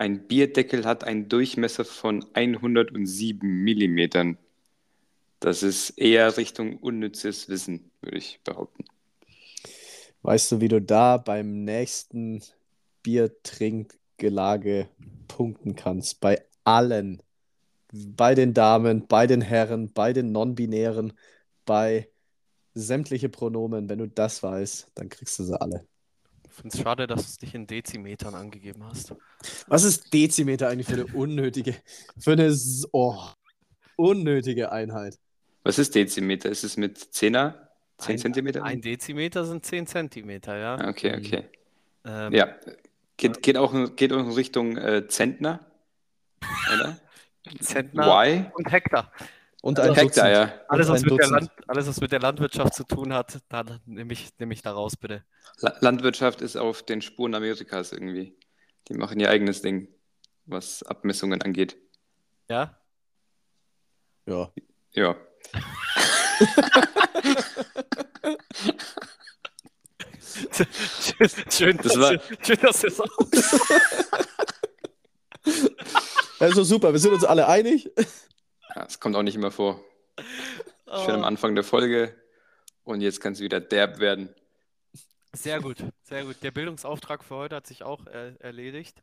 Ein Bierdeckel hat einen Durchmesser von 107 Millimetern. Das ist eher Richtung unnützes Wissen, würde ich behaupten. Weißt du, wie du da beim nächsten Biertrinkgelage punkten kannst? Bei allen. Bei den Damen, bei den Herren, bei den Non-Binären, bei sämtliche Pronomen. Wenn du das weißt, dann kriegst du sie alle. Finde es schade, dass du es nicht in Dezimetern angegeben hast. Was ist Dezimeter eigentlich für eine unnötige, für eine oh, unnötige Einheit? Was ist Dezimeter? Ist es mit 10er? 10 Ein- Zentimeter? Ein Dezimeter sind 10 Zentimeter, ja. Ah, Okay, okay. Ähm, Ja. Geht, geht, auch, in- geht auch in Richtung äh, Zentner? Oder? Zentner Why? und Hektar. Und Also ein Hektar, ja. Alles was. Land, alles, was mit der Landwirtschaft zu tun hat, dann nehme ich, nehm ich da raus, bitte. La Landwirtschaft ist auf den Spuren Amerikas irgendwie. Die machen ihr eigenes Ding, was Abmessungen angeht. Ja? Ja. Ja. schön, schön, Das war- schön, schön, dass du es auch. Also super, wir sind uns alle einig. Ja. Es kommt auch nicht immer vor. Schön am Oh, Anfang der Folge. Und jetzt kann es wieder derb werden. sehr gut, sehr gut. Der Bildungsauftrag für heute hat sich auch äh, erledigt.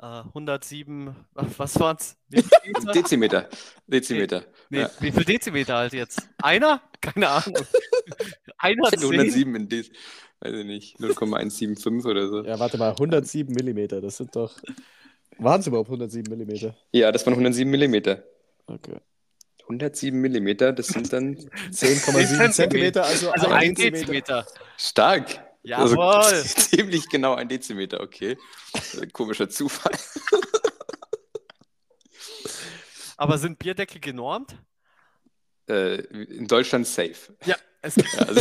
Äh, 107, ach, was? Millimeter? Dezimeter. Dezimeter. Nee, Ja. wie viel Dezimeter halt jetzt? Einer? Keine Ahnung. Einer Ich hätte zehn? 107 in Dez. Weiß ich nicht. 0,175 oder so. Ja, warte mal, 107 Millimeter, das sind doch. Waren es überhaupt 107 Millimeter? Ja, das waren 107 Millimeter. Okay. 107 Millimeter, das sind dann 10,7 Zentimeter, also, Also ein ein Dezimeter. Dezimeter. stark. Jawohl. Also, ziemlich genau ein Dezimeter, okay. Komischer Zufall. Aber sind Bierdeckel genormt? Äh, in Deutschland safe. Ja, es gibt, also,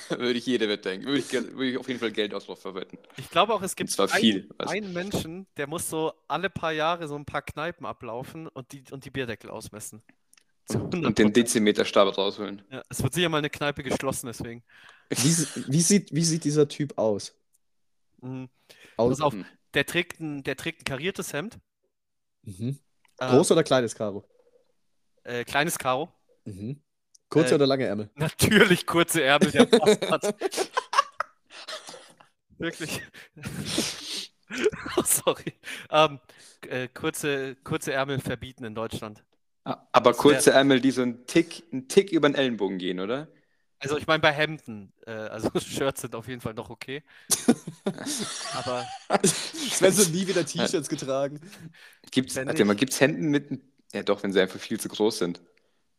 würde ich jede Wette denken. Würde ich, würde ich auf jeden Fall Geld drauf verwetten. ich glaube auch, es gibt zwar ein- viel, also. einen Menschen, der muss so alle paar Jahre so ein paar Kneipen ablaufen und die, und die Bierdeckel ausmessen. Zu 100 Und den Dezimeterstab rausholen. Ja, es wird sicher mal eine Kneipe geschlossen, deswegen. Wie, wie, sieht, wie sieht dieser Typ aus? Mhm. aus Pass auf, Hm. der trägt ein, der trägt ein kariertes Hemd. Mhm. äh, Groß oder kleines Karo? äh, kleines Karo. Mhm. Kurze Äh, oder lange Ärmel? Natürlich kurze Ärmel, der Bastard. Wirklich. oh, sorry. Ähm, äh, kurze, kurze Ärmel verbieten in Deutschland. Ah, Aber Das wär- kurze Ärmel, die so einen Tick, einen Tick über den Ellenbogen gehen, oder? Also ich meine bei Hemden. Äh, also Shirts sind auf jeden Fall noch okay. Aber Sven so nie wieder T-Shirts getragen. Gibt's, warte mal, nicht- gibt's Händen mit. Ja, doch, wenn sie einfach viel zu groß sind.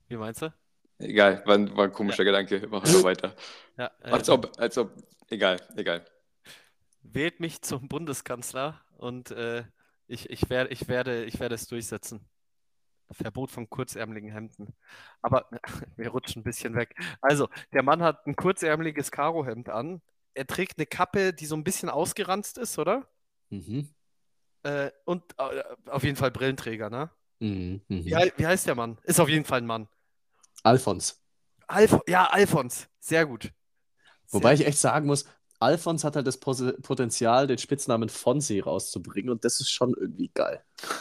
wie meinst du? Egal, war, ein- war ein komischer Gedanke. Machen wir weiter. Ja, äh, Als ob, als ob. Egal, egal. wählt mich zum Bundeskanzler und äh, ich, ich, wer, ich, werde, ich werde es durchsetzen. Verbot von kurzärmeligen Hemden. Aber wir rutschen ein bisschen weg. Also, der Mann hat ein kurzärmeliges Karohemd an. Er trägt eine Kappe, die so ein bisschen ausgeranzt ist, oder? Mhm. Äh, und äh, auf jeden Fall Brillenträger, ne? Mhm. Mhm. Wie, wie heißt der Mann? Ist auf jeden Fall ein Mann. Alfons. Alf ja, Alfons. Sehr gut. Wobei Sehr ich echt sagen muss, Alfons hat halt das Potenzial, den Spitznamen Fonsi rauszubringen und das ist schon irgendwie geil.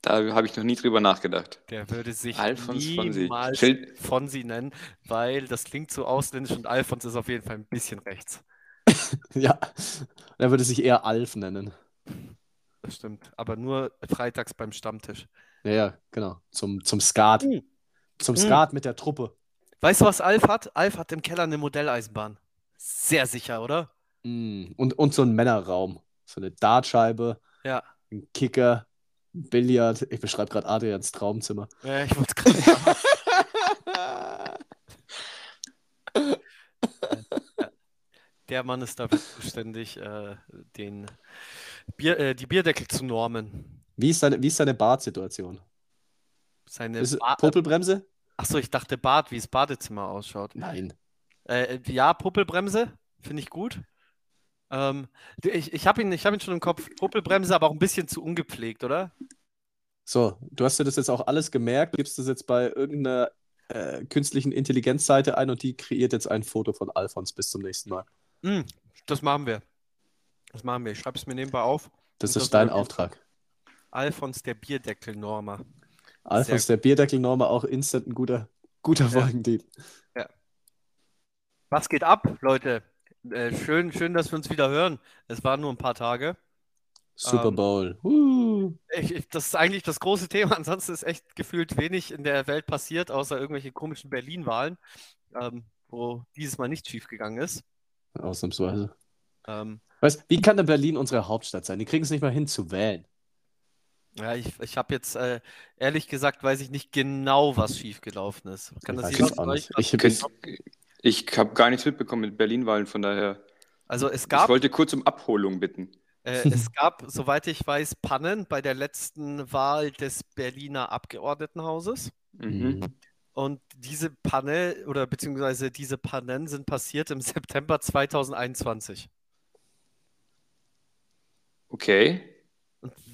Da habe ich noch nie drüber nachgedacht. Der würde sich Alfons Fonsi. niemals Schild- Fonsi nennen, weil das klingt so ausländisch und Alfons ist auf jeden Fall ein bisschen rechts. Ja, er würde sich eher Alf nennen. Das stimmt. Aber nur freitags beim Stammtisch. Ja, ja, genau. Zum, zum Skat. Mhm. Zum Mhm. Skat mit der Truppe. Weißt du, was Alf hat? Alf hat im Keller eine Modelleisenbahn. Sehr sicher, oder? Mm, Und, und so ein Männerraum. So eine Dartscheibe, Ja. ein Kicker, ein Billard. Ich beschreibe gerade Adrians Traumzimmer. Ja, ich wollte gerade sagen. Der Mann ist dafür zuständig, äh, den Bier, äh, die Bierdeckel zu normen. Wie ist seine, wie ist seine Badsituation? Seine Ist Ba- Popelbremse? Achso, ich dachte Bad, wie das Badezimmer ausschaut. Nein. Äh, ja, Puppelbremse, finde ich gut. Ähm, ich ich habe ihn, ich hab ihn schon im Kopf. Puppelbremse, aber auch ein bisschen zu ungepflegt, oder? So, du hast dir das jetzt auch alles gemerkt, gibst das jetzt bei irgendeiner äh, künstlichen Intelligenzseite ein und die kreiert jetzt ein Foto von Alfons bis zum nächsten Mal. Hm, das machen wir. Das machen wir. Ich schreibe es mir nebenbei auf. Das ist dein wird Auftrag. Alfons der Bierdeckel-Norma. Alfons, der Bierdeckelnormer, auch instant ein guter, guter Ja. Folgentitel. Was geht ab, Leute? Äh, schön, schön, dass wir uns wieder hören. Es waren nur ein paar Tage. Super Ähm, Bowl. Uh. Ich, ich, das ist eigentlich das große Thema. Ansonsten ist echt gefühlt wenig in der Welt passiert, außer irgendwelche komischen Berlin-Wahlen, ähm, wo dieses Mal nicht schief gegangen ist. Ausnahmsweise. Ähm, Weißt, wie kann denn Berlin unsere Hauptstadt sein? Die kriegen es nicht mal hin zu wählen. Ja, ich, ich habe jetzt äh, ehrlich gesagt, weiß ich nicht genau, was schiefgelaufen ist. Kann Ich das jemand von euch? Ich, ich habe gar nichts mitbekommen mit Berlin-Wahlen, von daher. Also es Ich gab, wollte kurz um Abholung bitten. äh, es gab, soweit ich weiß, Pannen bei der letzten Wahl des Berliner Abgeordnetenhauses. Mhm. Und diese Panne oder beziehungsweise diese Pannen sind passiert im September 2021. Okay.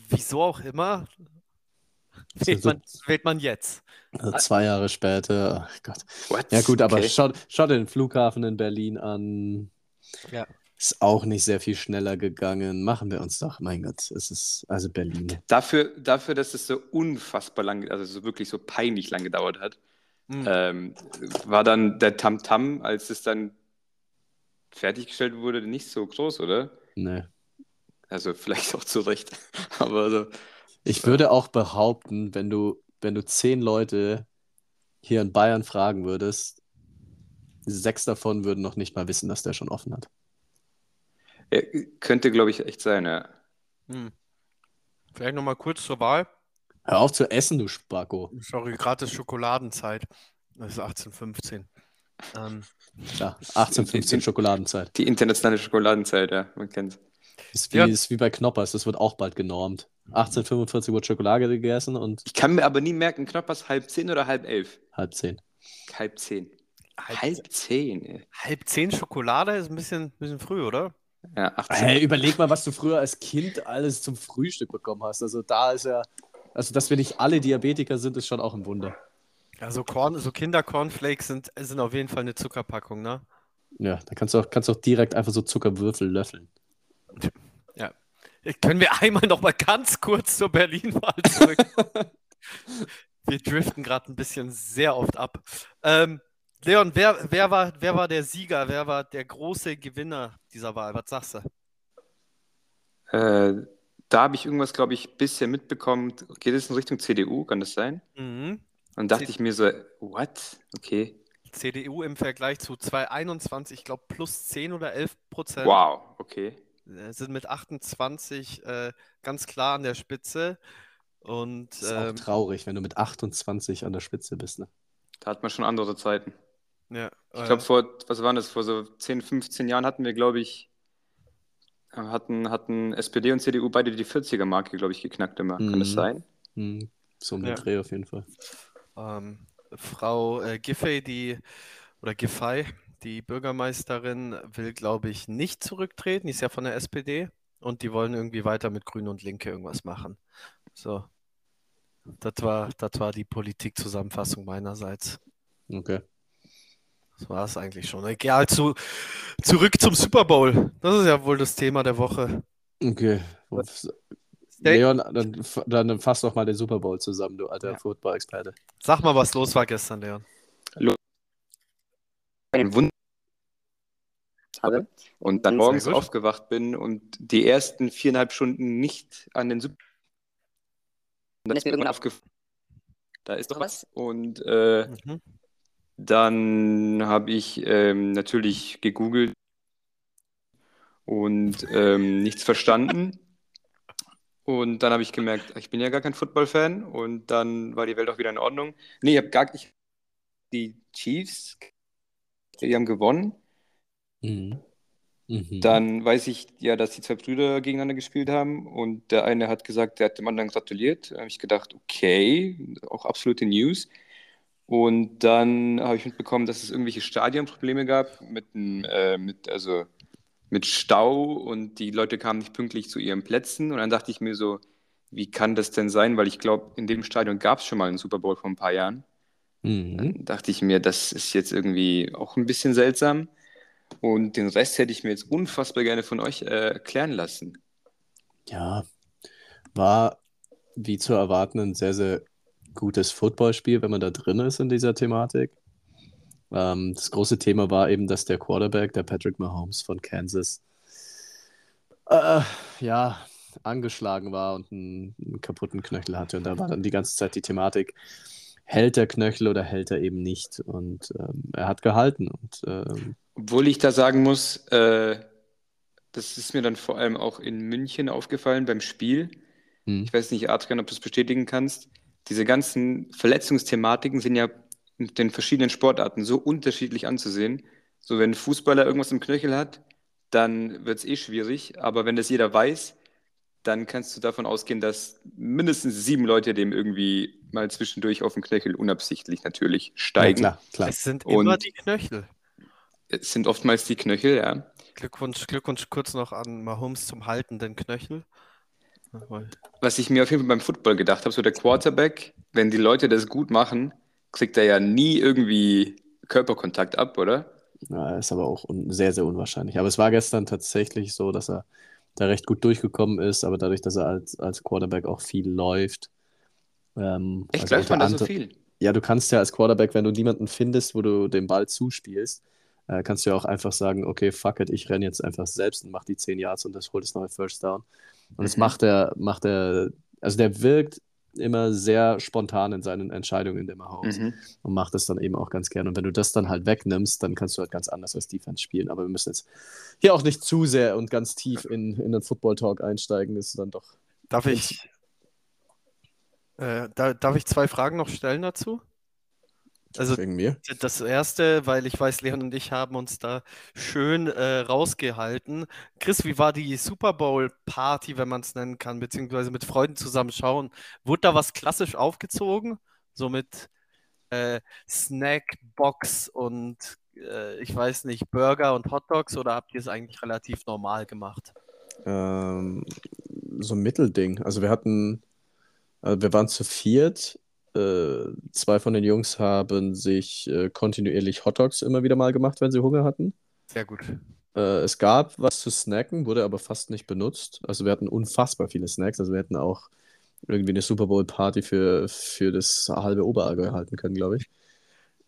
Wieso auch immer, So- wählt so- man, wählt man jetzt. Also zwei Jahre später. Ach Gott. What? Ja, gut, aber Okay. schau, schau dir den Flughafen in Berlin an. Ja. Ist auch nicht sehr viel schneller gegangen. Machen wir uns doch, mein Gott, es ist also Berlin. Dafür, dafür, dass es so unfassbar lang, also so wirklich so peinlich lang gedauert hat, Hm. ähm, war dann der Tamtam, als es dann fertiggestellt wurde, nicht so groß, oder? Nee. Also vielleicht auch zu Recht. Aber so, Ich würde auch behaupten, wenn du, wenn du zehn Leute hier in Bayern fragen würdest, sechs davon würden noch nicht mal wissen, dass der schon offen hat. ja, könnte, glaube ich, echt sein, ja. Hm. Vielleicht nochmal kurz zur Wahl. Hör auf zu essen, du Spacko. Sorry, gratis Schokoladenzeit. Das ist 1815. Ähm, Ja, 18, 15 Schokoladenzeit. Die internationale Schokoladenzeit, ja, man kennt Ist wie, Ja. ist wie bei Knoppers, das wird auch bald genormt. 1845 wurde Schokolade gegessen und Ich kann mir aber nie merken, Knoppers halb zehn oder halb elf? halb zehn. Halb zehn. halb, Halb zehn, ey. halb zehn Schokolade ist ein bisschen, bisschen früh, oder? Ja, 18. Hey, überleg mal, was du früher als Kind alles zum Frühstück bekommen hast. Also da ist ja, also dass wir nicht alle Diabetiker sind, ist schon auch ein Wunder. Also Korn, so Kinder-Cornflakes sind, sind auf jeden Fall eine Zuckerpackung, ne? Ja, da kannst du auch, kannst du auch direkt einfach so Zuckerwürfel löffeln. Können wir einmal noch mal ganz kurz zur Berlin-Wahl zurück? wir driften gerade ein bisschen sehr oft ab. Ähm, Leon, wer, wer, war, wer war der Sieger? Wer war der große Gewinner dieser Wahl? Was sagst du? Äh, da habe ich irgendwas, glaube ich, bisher mitbekommen. Geht es in Richtung CDU, kann das sein? Mhm. Und dachte C- ich mir so, what? Okay. CDU im Vergleich zu 2021, ich glaube, plus 10 oder 11 Prozent. Wow, okay. Äh, Sind mit 28 äh, ganz klar an der Spitze. Und Das ist auch ähm, traurig, wenn du mit 28 an der Spitze bist. Ne? Da hat man schon andere Zeiten. ja, Ich äh, glaube, vor, was waren das, vor so 10, 15 Jahren hatten wir, glaube ich, äh, hatten, hatten SPD und CDU beide die 40er-Marke, glaube ich, geknackt immer. Kann das Mhm. sein? Hm, so den Ja. Dreh auf jeden Fall. Ähm, Frau äh, Giffey, die oder Giffey, die Bürgermeisterin, will, glaube ich, nicht zurücktreten. Die ist ja von der SPD und die wollen irgendwie weiter mit Grüne und Linke irgendwas machen. So. Das war, das war die Politikzusammenfassung meinerseits. Okay. Das war es eigentlich schon. Egal, zu, zurück zum Super Bowl. Das ist ja wohl das Thema der Woche. Okay. Leon, dann, dann fass doch mal den Super Bowl zusammen, du alter Ja. Football-Experte. Sag mal, was los war gestern, Leon. Ein Wunder habe und dann morgens aufgewacht bin und die ersten viereinhalb Stunden nicht an den Super und dann ist mir irgendwann aufgefallen, da ist doch was. Und äh, Mhm. dann habe ich ähm, natürlich gegoogelt und ähm, nichts verstanden. Und dann habe ich gemerkt, ich bin ja gar kein Football-Fan und dann war die Welt auch wieder in Ordnung. Nee, ich habe gar nicht. Die Chiefs, die haben gewonnen. Mhm. Mhm. Dann weiß ich ja, dass die zwei Brüder gegeneinander gespielt haben und der eine hat gesagt, der hat dem anderen gratuliert. Da habe ich gedacht, okay, auch absolute News. Und dann habe ich mitbekommen, dass es irgendwelche Stadionprobleme gab mit, äh, mit, also mit Stau und die Leute kamen nicht pünktlich zu ihren Plätzen. Und dann dachte ich mir so, wie kann das denn sein? Weil ich glaube, in dem Stadion gab es schon mal einen Super Bowl vor ein paar Jahren. Mhm. Dann dachte ich mir, das ist jetzt irgendwie auch ein bisschen seltsam. Und den Rest hätte ich mir jetzt unfassbar gerne von euch äh, erklären lassen. Ja, war wie zu erwarten ein sehr, sehr gutes Footballspiel, wenn man da drin ist in dieser Thematik. Ähm, das große Thema war eben, dass der Quarterback, der Patrick Mahomes von Kansas, äh, ja, angeschlagen war und einen, einen, kaputten Knöchel hatte. Und da war dann die ganze Zeit die Thematik, hält der Knöchel oder hält er eben nicht? Und ähm, er hat gehalten. Und, ähm, Obwohl ich da sagen muss, äh, das ist mir dann vor allem auch in München aufgefallen beim Spiel. Hm. Ich weiß nicht, Adrian, ob du es bestätigen kannst. Diese ganzen Verletzungsthematiken sind ja in den verschiedenen Sportarten so unterschiedlich anzusehen. So, wenn ein Fußballer irgendwas im Knöchel hat, dann wird es eh schwierig. Aber wenn das jeder weiß, dann kannst du davon ausgehen, dass mindestens sieben Leute dem irgendwie mal zwischendurch auf den Knöchel unabsichtlich natürlich steigen. Ja, klar, klar. Es sind immer Und die Knöchel. Es sind oftmals die Knöchel, ja. Glückwunsch, Glückwunsch kurz noch an Mahomes zum haltenden Knöchel. Was ich mir auf jeden Fall beim Football gedacht habe, so der Quarterback, wenn die Leute das gut machen, kriegt er ja nie irgendwie Körperkontakt ab, oder? Ja, ist aber auch sehr, sehr unwahrscheinlich. Aber es war gestern tatsächlich so, dass er da recht gut durchgekommen ist, aber dadurch, dass er als, als Quarterback auch viel läuft. Ähm, Echt, also läuft man da so viel? Ja, du kannst ja als Quarterback, wenn du niemanden findest, wo du den Ball zuspielst, äh, kannst du ja auch einfach sagen, okay, fuck it, ich renne jetzt einfach selbst und mach die 10 Yards und das holt es noch ein First Down. Und mhm. das macht er, macht er, also der wirkt immer sehr spontan in seinen Entscheidungen, der Mahomes mhm. und macht das dann eben auch ganz gern. Und wenn du das dann halt wegnimmst, dann kannst du halt ganz anders als Defense spielen. Aber wir müssen jetzt hier auch nicht zu sehr und ganz tief in, in den Football-Talk einsteigen, das ist dann doch. Darf ich, äh, da, darf ich zwei Fragen noch stellen dazu? Also mir? das erste, weil ich weiß, Leon und ich haben uns da schön äh, rausgehalten. Chris, wie war die Super Bowl Party, wenn man es nennen kann, beziehungsweise mit Freunden zusammen schauen? Wurde da was klassisch aufgezogen? So mit äh, Snackbox und äh, ich weiß nicht, Burger und Hotdogs oder habt ihr es eigentlich relativ normal gemacht? Ähm, so ein Mittelding. Also wir hatten, also wir waren zu viert äh, zwei von den Jungs haben sich äh, kontinuierlich Hotdogs immer wieder mal gemacht, wenn sie Hunger hatten. Sehr gut. Äh, es gab was zu snacken, wurde aber fast nicht benutzt. Also wir hatten unfassbar viele Snacks. Also wir hätten auch irgendwie eine Super Bowl Party für, für das halbe Oberallgäu halten können, glaube ich.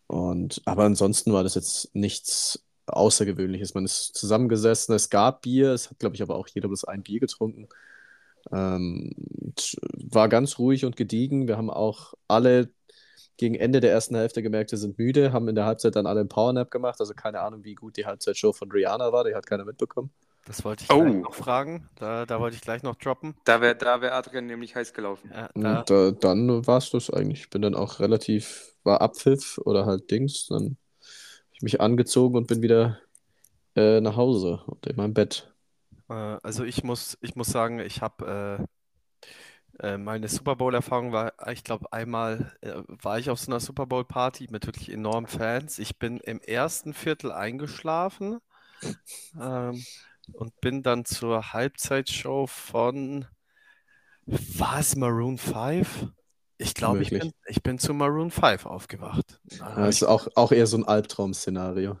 Und, aber ansonsten war das jetzt nichts Außergewöhnliches. Man ist zusammengesessen, es gab Bier, es hat, glaube ich, aber auch jeder bloß ein Bier getrunken. Ähm, war ganz ruhig und gediegen. Wir haben auch alle gegen Ende der ersten Hälfte gemerkt, wir sind müde, haben in der Halbzeit dann alle einen Powernap gemacht. Also keine Ahnung, wie gut die Halbzeitshow von Rihanna war, die hat keiner mitbekommen. Das wollte ich oh. noch fragen. Da, da wollte ich gleich noch droppen. Da wäre da wär Adrian nämlich heiß gelaufen. Ja, da. Und äh, dann war es das eigentlich. Ich bin dann auch relativ, war Abpfiff oder halt Dings. Dann habe ich mich angezogen und bin wieder äh, nach Hause und in meinem Bett. Äh, also ich muss, ich muss sagen, ich habe äh, äh, meine Super Bowl-Erfahrung war, ich glaube, einmal äh, war ich auf so einer Super Bowl-Party mit wirklich enormen Fans. Ich bin im ersten Viertel eingeschlafen ähm, und bin dann zur Halbzeitshow von, war es Maroon 5? Ich glaube, ich bin, ich bin zu Maroon 5 aufgewacht. Ja, das ist auch, auch eher so ein Albtraum-Szenario.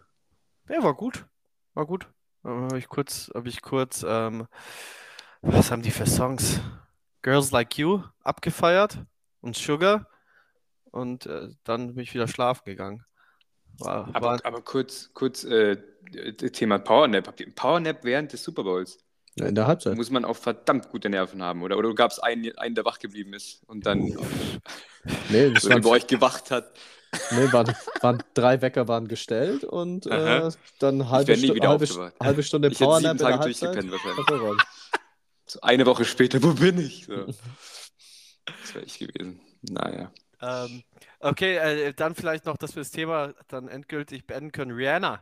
Ja, war gut. War gut. Habe ich kurz, habe ich kurz, ähm, was haben die für Songs? Girls Like You abgefeiert und Sugar und äh, dann bin ich wieder schlafen gegangen. War, aber, war... aber kurz, kurz äh, Thema Powernap. Habt ihr Powernap während des Super Bowls? Ja, in der Halbzeit. Muss man auch verdammt gute Nerven haben, oder? Oder gab es einen, einen, der wach geblieben ist und dann nee, das bei euch gewacht hat? Nee, waren, waren drei Wecker waren gestellt und äh, dann halbe, Stu halbe, halbe, Stunde ich Powernap in der Halbzeit. So eine Woche später, wo bin ich? So. Das wäre ich gewesen. Naja. Ähm, okay, äh, dann vielleicht noch, dass wir das Thema dann endgültig beenden können. Rihanna.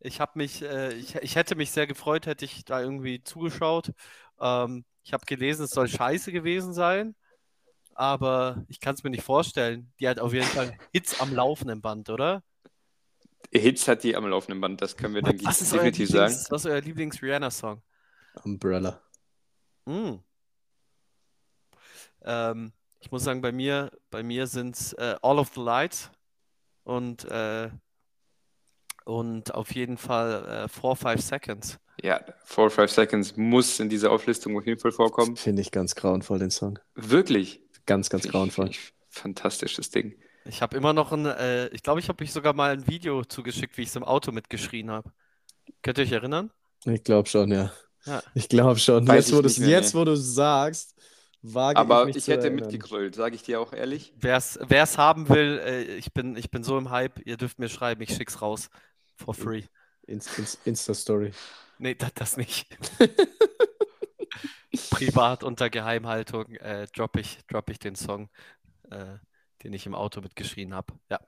Ich habe mich, äh, ich, ich hätte mich sehr gefreut, hätte ich da irgendwie zugeschaut. Ähm, ich habe gelesen, es soll scheiße gewesen sein aber ich kann es mir nicht vorstellen. Die hat auf jeden Fall Hits am laufenden Band, oder? Hits hat die am laufenden Band, das können wir, denke ich, definitiv sagen. Was ist euer Lieblings-Rihanna-Song? Umbrella. Mm. Ähm, ich muss sagen, bei mir, bei mir sind es äh, All of the Lights und äh, Und auf jeden Fall 4, 5 Seconds. Ja, 4, 5 Seconds muss in dieser Auflistung auf jeden Fall vorkommen. Finde ich ganz grauenvoll, den Song. Wirklich? Ganz, ganz grauenvoll. Fantastisches Ding. Ich habe immer noch ein, äh, ich glaube, ich habe euch sogar mal ein Video zugeschickt, wie ich es im Auto mitgeschrien habe. Könnt ihr euch erinnern? Ich glaube schon, ja. Ja. Ich glaube schon. Weiß Jetzt, wo du mehr, jetzt, nee. wo du sagst, wage Aber ich mich ich zu hätte erinnern. mitgegrölt, sage ich dir auch ehrlich. Wer es haben will, äh, ich bin, ich bin so im Hype, ihr dürft mir schreiben, ich schick's raus. For free. Inst Inst Insta-Story. Nee, das, das nicht. Privat unter Geheimhaltung äh, droppe ich, dropp ich den Song, äh, den ich im Auto mitgeschrien habe. Ja.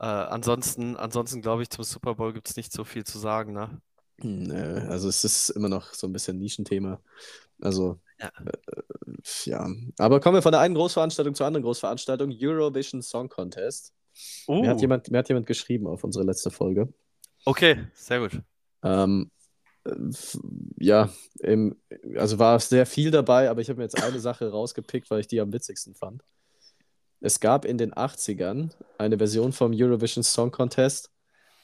Äh, ansonsten, ansonsten glaube ich, zum Super Bowl gibt es nicht so viel zu sagen, ne? Nö, also es ist immer noch so ein bisschen Nischenthema. Also, Ja. äh, ja. Aber kommen wir von der einen Großveranstaltung zur anderen Großveranstaltung. Eurovision Song Contest. Mir hat Uh, jemand, mir hat jemand geschrieben auf unsere letzte Folge. okay, sehr gut. Ähm, äh, ja, im, also war sehr viel dabei, aber ich habe mir jetzt eine Sache rausgepickt, weil ich die am witzigsten fand. Es gab in den 80ern eine Version vom Eurovision Song Contest.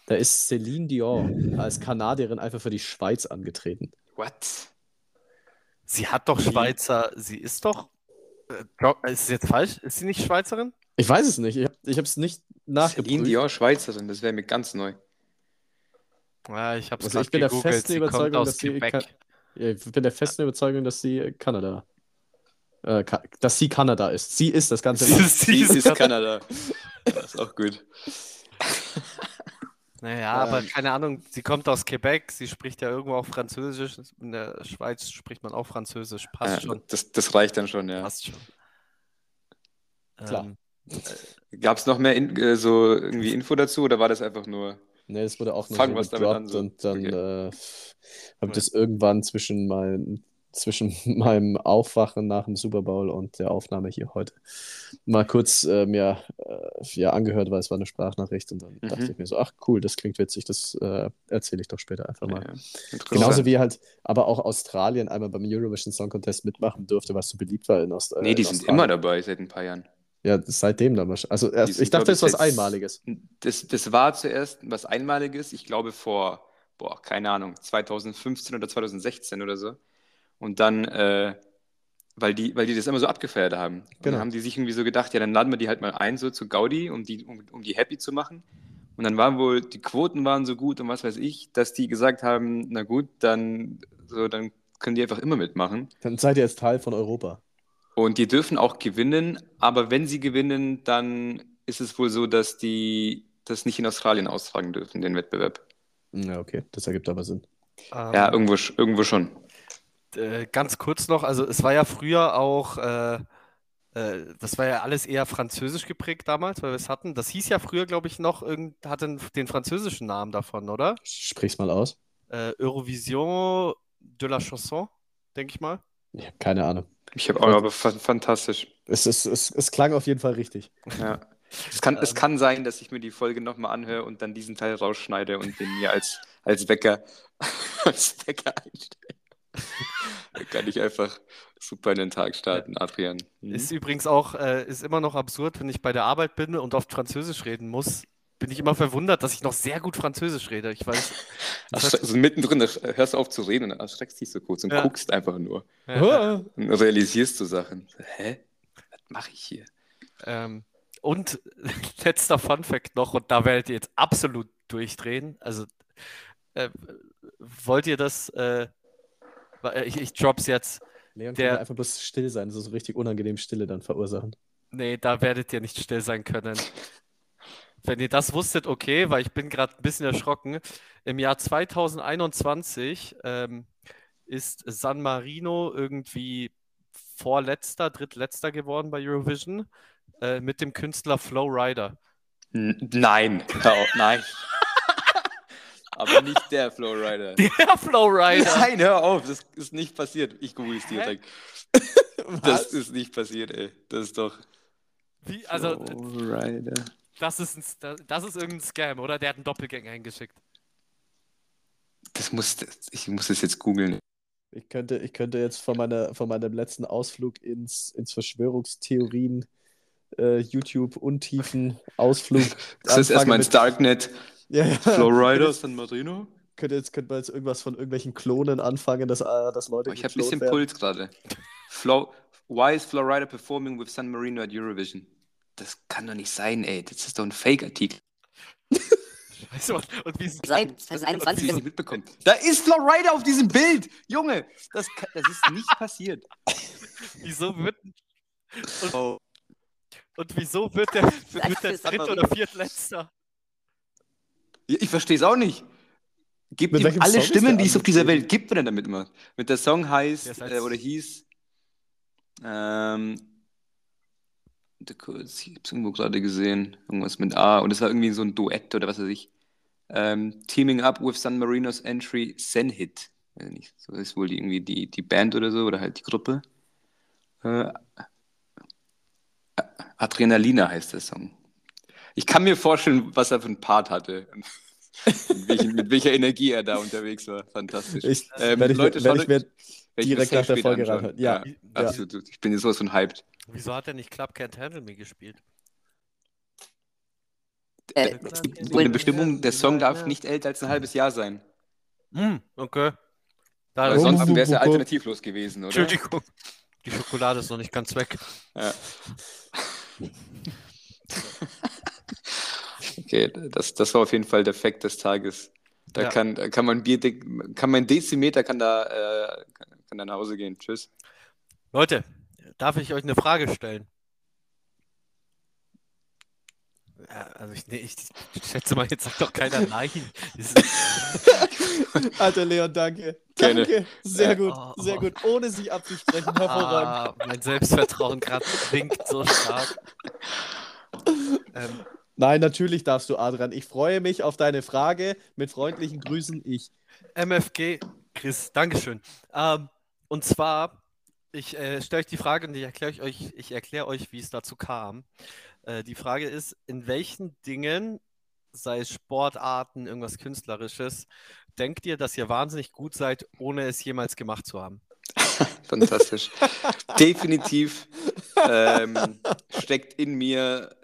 Da ist Celine Dion als Kanadierin einfach für die Schweiz angetreten. What? Sie hat doch Schweizer, sie ist doch. Äh, ist es jetzt falsch? Ist sie nicht Schweizerin? Ich weiß es nicht. Ich habe es nicht Celine nachgeprüft. Dion, Schweizerin, das wäre mir ganz neu. Ja, ich habe es Also ich bin der festen Sie Überzeugung, dass sie. Ka- Ich bin der festen Überzeugung, dass sie Kanada. Äh, Ka dass sie Kanada ist. Sie ist das ganze Land. Sie ist Kanada. Das ist auch gut. Naja, aber Ähm. keine Ahnung, sie kommt aus Quebec, sie spricht ja irgendwo auch Französisch. In der Schweiz spricht man auch Französisch. Passt Ja, schon. das, das reicht dann schon, ja. Passt schon. Klar. Ähm, Gab es noch mehr in, äh, so irgendwie Info dazu oder war das einfach nur? Nee, das wurde auch nur Fangen so gedroppt und dann Okay. äh, habe ich das irgendwann zwischen, mein, zwischen meinem Aufwachen nach dem Super Bowl und der Aufnahme hier heute mal kurz äh, mir äh, ja, angehört, weil es war eine Sprachnachricht und dann Mhm. dachte ich mir so, ach cool, das klingt witzig, das äh, erzähle ich doch später einfach mal. Ja. Genauso wie halt aber auch Australien einmal beim Eurovision Song Contest mitmachen durfte, was so beliebt war in, Aust Nee, äh, die in sind Australien. immer dabei seit ein paar Jahren. Ja, seitdem dann wahrscheinlich. Also erst, sind, ich dachte, das ist was Einmaliges. Das, das war zuerst was Einmaliges, ich glaube vor, boah, keine Ahnung, 2015 oder 2016 oder so. Und dann, äh, weil die, weil die das immer so abgefeiert haben. Und Genau. dann haben die sich irgendwie so gedacht, ja, dann laden wir die halt mal ein, so zu Gaudi, um die, um, um die happy zu machen. Und dann waren wohl, die Quoten waren so gut und was weiß ich, dass die gesagt haben, na gut, dann, so, dann können die einfach immer mitmachen. Dann seid ihr jetzt Teil von Europa. Und die dürfen auch gewinnen, aber wenn sie gewinnen, dann ist es wohl so, dass die das nicht in Australien austragen dürfen, den Wettbewerb. Ja, okay, das ergibt aber Sinn. ähm, Ja, irgendwo, irgendwo schon. äh, ganz kurz noch, also es war ja früher auch, äh, äh, das war ja alles eher französisch geprägt damals, weil wir es hatten. Das hieß ja früher, glaube ich, noch, irgend, hatte den, den französischen Namen davon, oder? Sprich's mal aus. Äh, Eurovision de la Chanson, denke ich mal. Ich habe keine Ahnung. Ich habe auch, aber fa fantastisch. Es, ist, es, es klang auf jeden Fall richtig. Ja. Es kann, es Ähm. kann sein, dass ich mir die Folge nochmal anhöre und dann diesen Teil rausschneide und den mir als, als Wecker, als Wecker einstelle. Dann kann ich einfach super in den Tag starten, Adrian. Mhm. Ist übrigens auch, äh, ist immer noch absurd, wenn ich bei der Arbeit bin und oft Französisch reden muss, bin ich immer verwundert, dass ich noch sehr gut Französisch rede. Ich weiß. also mittendrin da hörst du auf zu reden und dann erschreckst dich so kurz und Ja. guckst einfach nur. Ja, Und realisierst du Sachen. Hä? Was mache ich hier? Ähm, und letzter Funfact noch, und da werdet ihr jetzt absolut durchdrehen. Also, äh, wollt ihr das? Äh, wa- ich, ich drop's jetzt. Leon Der- kann einfach bloß still sein, so, so richtig unangenehm Stille dann verursachen. Nee, da werdet ihr nicht still sein können. Wenn ihr das wusstet, okay, weil ich bin gerade ein bisschen erschrocken. Im Jahr 2021 ähm, ist San Marino irgendwie vorletzter, drittletzter geworden bei Eurovision äh, mit dem Künstler Flow Rider. Nein, hör auf, nein. Aber nicht der Flowrider. Der Flow Rider! Nein, hör auf, das ist nicht passiert. Ich google es Hä? direkt. Das ist nicht passiert, ey. Das ist doch. Wie, also, Flowrider. Das ist, ein, das- das ist irgendein Scam, oder? Der hat einen Doppelgänger eingeschickt. Das muss, ich muss das jetzt googeln. Ich könnte, ich könnte jetzt von, meiner, von meinem letzten Ausflug ins, ins Verschwörungstheorien, äh, YouTube-Untiefen, Ausflug. Das ist erstmal ins Darknet. Ja, ja. Flowrider San Marino. Könnte jetzt, könnte man jetzt irgendwas von irgendwelchen Klonen anfangen, dass, äh, dass Leute Oh, ich habe ein bisschen werden? Puls gerade. Flow, why is Flowrider performing with San Marino at Eurovision? Das kann doch nicht sein, ey. Das ist doch ein Fake-Artikel. Scheiße, Mann. Und wie Seit Hab ich 2021 nicht mitbekommen. Da ist Flowrider auf diesem Bild! Junge, das, kann, das ist nicht passiert. wieso wird. Und, und wieso wird der, wird der dritte oder viertletzter? Ja, Ich verstehe es auch nicht. Gib Mit ihm alle Song ist Stimmen, die es auf dieser? Welt gibt, wenn er damit macht. Mit der Song heißt, ist als- äh, oder hieß, ähm, ich hab's irgendwo gerade gesehen, irgendwas mit A, und es war irgendwie so ein Duett oder was weiß ich. Ähm, Teaming up with San Marinos Entry Zenhit. Weiß ich nicht, so ist wohl die, irgendwie die, die Band oder so, oder halt die Gruppe. Äh, Adrenalina heißt der Song. Ich kann mir vorstellen, was er für einen Part hatte. mit, welchen, mit welcher Energie er da unterwegs war. Fantastisch. Ich, Ähm, ich, Leute, werd schaut ich mir ich direkt nach der Folge. Ja, ja, ja. absolut. Ich bin jetzt sowas von hyped. Wieso hat er nicht Club Can't Handle Me gespielt? Äh, In der Bestimmung, der Song darf nicht älter als ein halbes Jahr sein. Hm, okay. Da Weil sonst wäre es ja alternativlos gewesen, oder? Entschuldigung. Die Schokolade ist noch nicht ganz weg. Ja. Okay, das, das war auf jeden Fall der Fact des Tages. Da Ja. kann, da kann man Bier, kann mein Dezimeter kann da, äh, kann, kann da nach Hause gehen. Tschüss. Leute, darf ich euch eine Frage stellen? Ja, also ich, nee, ich schätze mal, jetzt sagt doch keiner nein. Alter Leon, danke. Gerne. Danke. Sehr Ja. gut, Oh, sehr oh. gut. Ohne sich abzusprechen, hervorragend. ah, mein Selbstvertrauen gerade sinkt so stark. Ähm, Nein, natürlich darfst du, Adrian. Ich freue mich auf deine Frage. Mit freundlichen Grüßen, ich. MFG, Chris, Dankeschön. Ähm, und zwar, ich äh, stelle euch die Frage und ich erkläre euch, ich erkläre euch, wie es dazu kam. Äh, die Frage ist, in welchen Dingen, sei es Sportarten, irgendwas Künstlerisches, denkt ihr, dass ihr wahnsinnig gut seid, ohne es jemals gemacht zu haben? Fantastisch. Definitiv ähm, steckt in mir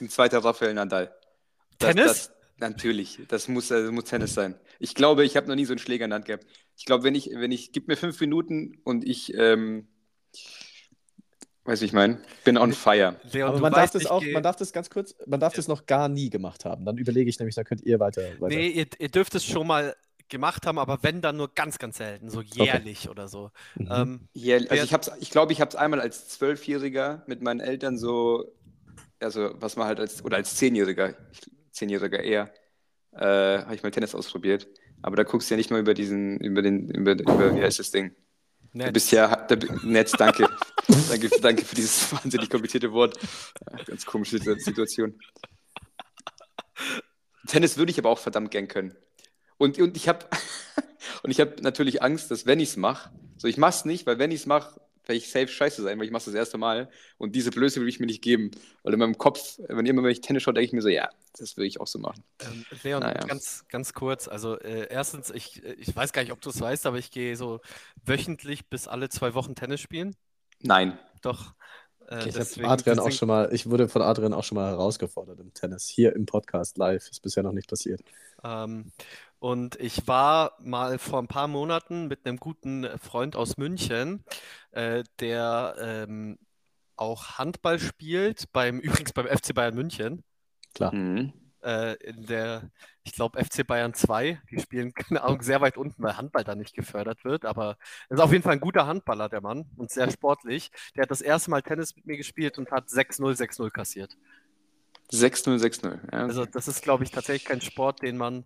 ein zweiter Rafael Nadal. Das, Tennis? Das, natürlich, das muss, also muss Tennis sein. Ich glaube, ich habe noch nie so einen Schläger in der Hand gehabt. Ich glaube, wenn ich, wenn ich, gib mir fünf Minuten und ich, ähm, weiß ich mein, bin on fire. Leon, Aber man darf weißt, das auch, man darf das ganz kurz, man darf das noch gar nie gemacht haben. Dann überlege ich nämlich, da könnt ihr weiter. weiter. Nee, ihr, ihr dürft es schon mal gemacht haben, aber wenn, dann nur ganz, ganz selten, so jährlich oder so. Mhm. Ähm, Ja, also ich, hab's, ich glaube, ich habe es einmal als Zwölfjähriger mit meinen Eltern so, also was man halt als, oder als Zehnjähriger, ich- Zehnjähriger eher, äh, habe ich mal Tennis ausprobiert. Aber da guckst du ja nicht mal über diesen, über den, über, über wie heißt das Ding? Du nett. bist ja, da, Netz, danke. danke. Danke für dieses wahnsinnig komplizierte Wort. Ganz komische Situ- Situation. Tennis würde ich aber auch verdammt gern können. Und, und ich habe und ich habe natürlich Angst, dass wenn ich es mache, so ich mache es nicht, weil wenn ich es mache, werde ich safe scheiße sein, weil ich mache das erste Mal und diese Blöße will ich mir nicht geben. Weil in meinem Kopf, wenn immer wenn ich Tennis schaue, denke ich mir so, ja, das würde ich auch so machen. Ähm, Leon, Naja. ganz, ganz kurz. Also äh, erstens, ich, ich weiß gar nicht, ob du es weißt, aber ich gehe so wöchentlich bis alle zwei Wochen Tennis spielen. Nein. Doch. Äh, ich deswegen- habe Adrian auch schon mal, ich wurde von Adrian auch schon mal herausgefordert im Tennis. Hier im Podcast live. Ist bisher noch nicht passiert. Ähm, und ich war mal vor ein paar Monaten mit einem guten Freund aus München, äh, der ähm, auch Handball spielt, beim, übrigens beim FC Bayern München. Klar. Mhm. Äh, in der, ich glaube, FC Bayern 2, die spielen, keine Ahnung, sehr weit unten, weil Handball da nicht gefördert wird. Aber er ist auf jeden Fall ein guter Handballer, der Mann, und sehr sportlich. Der hat das erste Mal Tennis mit mir gespielt und hat 6-0, 6-0 kassiert. 6-0, 6-0. Ja, Also das ist, glaube ich, tatsächlich kein Sport, den man,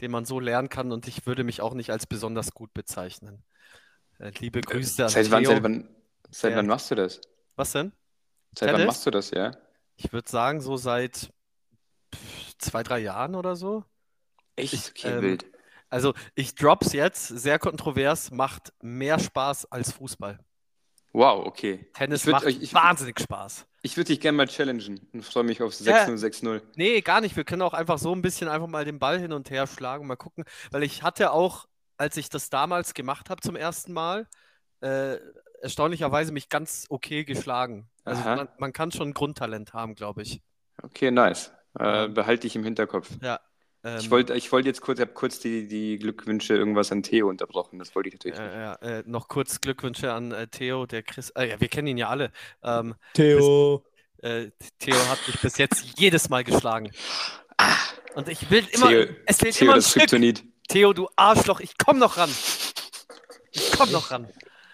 den man so lernen kann und ich würde mich auch nicht als besonders gut bezeichnen. Äh, liebe Grüße an seit, wann, Theo. seit, wann, seit wann machst du das? Was denn? Seit wann Tennis? machst du das, ja? Ich würde sagen, so seit zwei, drei Jahren oder so. Echt? Ich, Okay, ähm, wild. Also ich drop's jetzt, sehr kontrovers, macht mehr Spaß als Fußball. Wow, okay. Tennis würd macht ich- wahnsinnig Spaß. Ich würde dich gerne mal challengen und freue mich auf Ja. 6-0, 6-0. Nee, gar nicht. Wir können auch einfach so ein bisschen einfach mal den Ball hin und her schlagen, mal gucken. Weil ich hatte auch, als ich das damals gemacht habe zum ersten Mal, äh, erstaunlicherweise mich ganz okay geschlagen. Also man, man kann schon ein Grundtalent haben, glaube ich. Okay, nice. Äh, behalte ich im Hinterkopf. Ja. Ähm, Ich wollte ich wollte jetzt kurz, ich habe kurz die, die Glückwünsche irgendwas an Theo unterbrochen. Das wollte ich natürlich nicht. äh, ja, äh, noch kurz Glückwünsche an äh, Theo, der Chris. Äh, ja, wir kennen ihn ja alle. Ähm, Theo. äh, Theo hat mich bis jetzt jedes Mal geschlagen. Und ich will immer, Theo, es fehlt Theo immer ein das Stück. Kryptonit. Theo, du Arschloch, ich komm noch ran. Ich komm noch ran.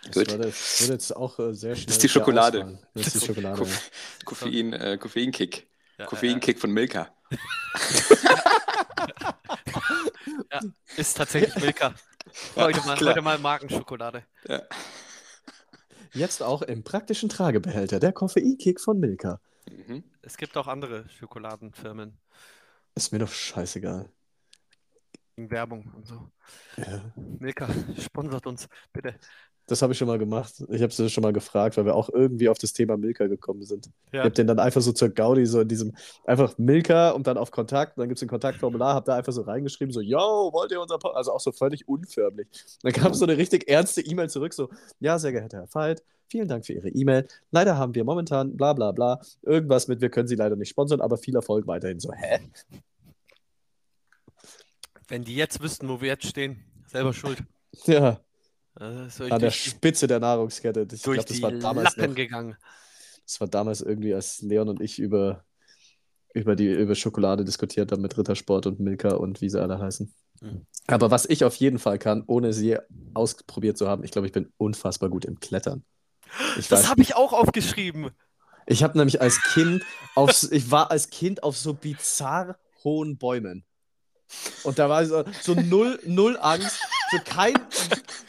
Das würde jetzt, auch äh, sehr schnell. ist die Schokolade. ausfallen. Das ist die Schokolade. Koff ja. Koffein, äh, Koffeinkick. Ja, Koffeinkick von Milka. Ja, ist tatsächlich Milka. Heute mal, klar. heute mal Magenschokolade. Ja. Jetzt auch im praktischen Tragebehälter der Koffeinkick von Milka. Mhm. Es gibt auch andere Schokoladenfirmen. Ist mir doch scheißegal. Werbung und so. Ja. Milka, sponsert uns, bitte. Das habe ich schon mal gemacht. Ich habe sie schon mal gefragt, weil wir auch irgendwie auf das Thema Milka gekommen sind. Ja. Ich habe den dann einfach so zur Gaudi, so in diesem, einfach Milka und dann auf Kontakt. Und dann gibt es ein Kontaktformular, habe da einfach so reingeschrieben, so, yo, wollt ihr unser Podcast? Also auch so völlig unförmlich. Dann kam so eine richtig ernste E-Mail zurück, so, ja, sehr geehrter Herr Veit, vielen Dank für Ihre E-Mail. Leider haben wir momentan bla bla bla irgendwas mit, wir können Sie leider nicht sponsern, aber viel Erfolg weiterhin. So, hä? Wenn die jetzt wüssten, wo wir jetzt stehen, selber schuld. Ja, Äh, so an der Spitze der Nahrungskette. Ich durch glaube, das die war damals Lappen noch, gegangen. Das war damals irgendwie, als Leon und ich über, über, die, über Schokolade diskutiert haben mit Rittersport und Milka und wie sie alle heißen. Mhm. Aber was ich auf jeden Fall kann, ohne sie ausprobiert zu haben, ich glaube, ich bin unfassbar gut im Klettern. Ich, Das habe ich auch aufgeschrieben. ich habe nämlich als Kind auf, ich war als Kind auf so bizarr hohen Bäumen. Und da war so, so null, null Angst, so kein,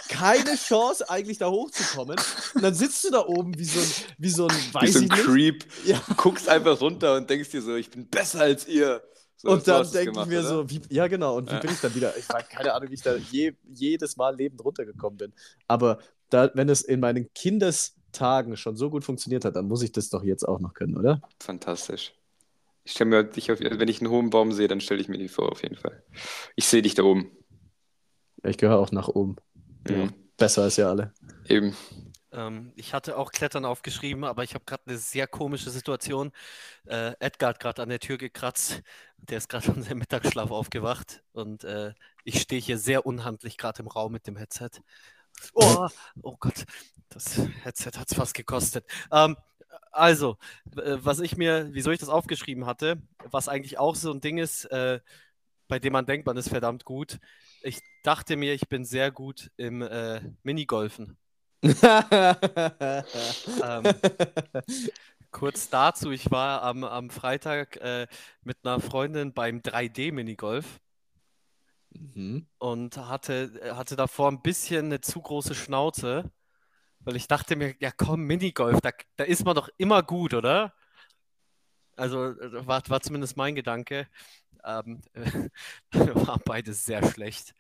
keine Chance eigentlich da hochzukommen. Und dann sitzt du da oben wie so ein, wie so ein, Wie weiß so ein. Creep. Ja. Guckst einfach runter und denkst dir so, ich bin besser als ihr. So, und dann denke ich mir oder? so, wie, ja genau, und wie Ja. bin ich dann wieder? Ich weiß keine Ahnung, wie ich da je, jedes Mal lebend runtergekommen bin. Aber da, wenn es in meinen Kindestagen schon so gut funktioniert hat, dann muss ich das doch jetzt auch noch können, oder? Fantastisch. Ich stelle mir dich auf, wenn ich einen hohen Baum sehe, dann stelle ich mir die vor, auf jeden Fall. Ich sehe dich da oben. Ich gehöre auch nach oben. Mhm. Besser als ihr alle. Eben. Ähm, ich hatte auch Klettern aufgeschrieben, aber ich habe gerade eine sehr komische Situation. Äh, Edgar hat gerade an der Tür gekratzt. Der ist gerade von seinem Mittagsschlaf aufgewacht. Und äh, ich stehe hier sehr unhandlich gerade im Raum mit dem Headset. Oh, oh Gott, das Headset hat es fast gekostet. Ähm, also, äh, was ich mir, wieso ich das aufgeschrieben hatte, was eigentlich auch so ein Ding ist, äh, bei dem man denkt, man ist verdammt gut. Ich dachte mir, ich bin sehr gut im äh, Minigolfen. Ähm, kurz dazu, ich war am, am Freitag äh, mit einer Freundin beim 3D-Minigolf mhm. und hatte, hatte davor ein bisschen eine zu große Schnauze, weil ich dachte mir, ja komm, Minigolf, da, da ist man doch immer gut, oder? Also äh, war, war zumindest mein Gedanke. Ähm, war beides sehr schlecht.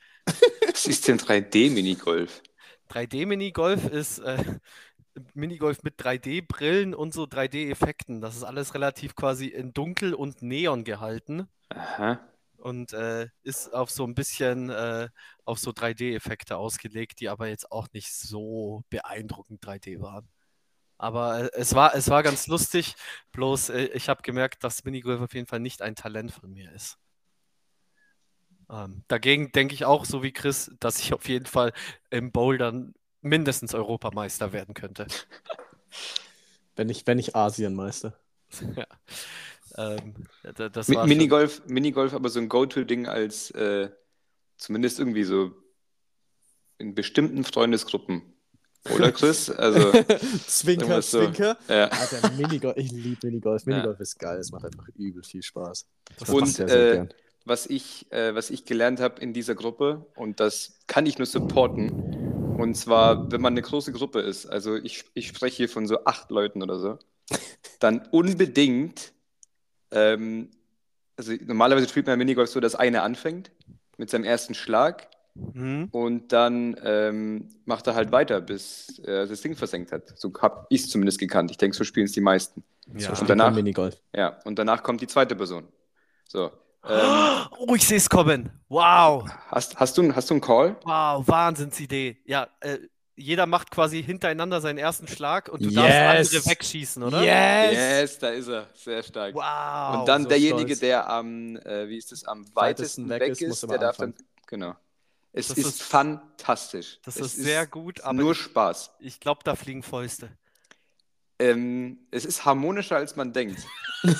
Was ist denn 3D-Minigolf? 3D-Minigolf ist äh, Minigolf mit 3D-Brillen und so 3D-Effekten. Das ist alles relativ quasi in Dunkel und Neon gehalten Aha. Und äh, ist auf so ein bisschen äh, auf so 3D-Effekte ausgelegt, die aber jetzt auch nicht so beeindruckend 3D waren. Aber äh, es war, es war ganz lustig, bloß äh, ich habe gemerkt, dass Minigolf auf jeden Fall nicht ein Talent von mir ist. Ähm, dagegen denke ich auch, so wie Chris, dass ich auf jeden Fall im Bouldern mindestens Europameister werden könnte. Wenn ich, wenn ich Asienmeister. ja. Ähm, da- das war schon- Minigolf, Minigolf aber so ein Go-To-Ding als äh, zumindest irgendwie so in bestimmten Freundesgruppen. Oder Chris? Also, Zwinker, so. Zwinker. ja. Alter, Minigolf, ich liebe Minigolf. Ja. Minigolf ist geil, es macht einfach übel viel Spaß. Das Und, sehr, sehr äh, gern. was ich, äh, was ich gelernt habe in dieser Gruppe, und das kann ich nur supporten, und zwar, wenn man eine große Gruppe ist, also ich, ich spreche hier von so acht Leuten oder so, dann unbedingt, ähm, also normalerweise spielt man Minigolf so, dass einer anfängt mit seinem ersten Schlag Hm? und dann ähm, macht er halt weiter, bis er das Ding versenkt hat. So habe ich es zumindest gekannt. Ich denke, so spielen es die meisten. Ja. So spielt danach- Minigolf. Ja, und danach kommt die zweite Person. So. Ähm, Oh, ich sehe es kommen. Wow. hast, hast, du, hast du einen Call? Wow, Wahnsinnsidee. Ja, äh, jeder macht quasi hintereinander seinen ersten Schlag und du Yes. darfst andere wegschießen, oder? Yes! Yes, da ist er. Sehr stark. Wow. Und dann so derjenige, stolz. der am, äh, wie ist es, am Weitesten weitesten weg weg ist, ist, der darf dann, genau. Es Das ist, ist- fantastisch. das es ist sehr gut, aber nur ich- Spaß. Ich glaube, da fliegen Fäuste. Ähm, es ist harmonischer, als man denkt.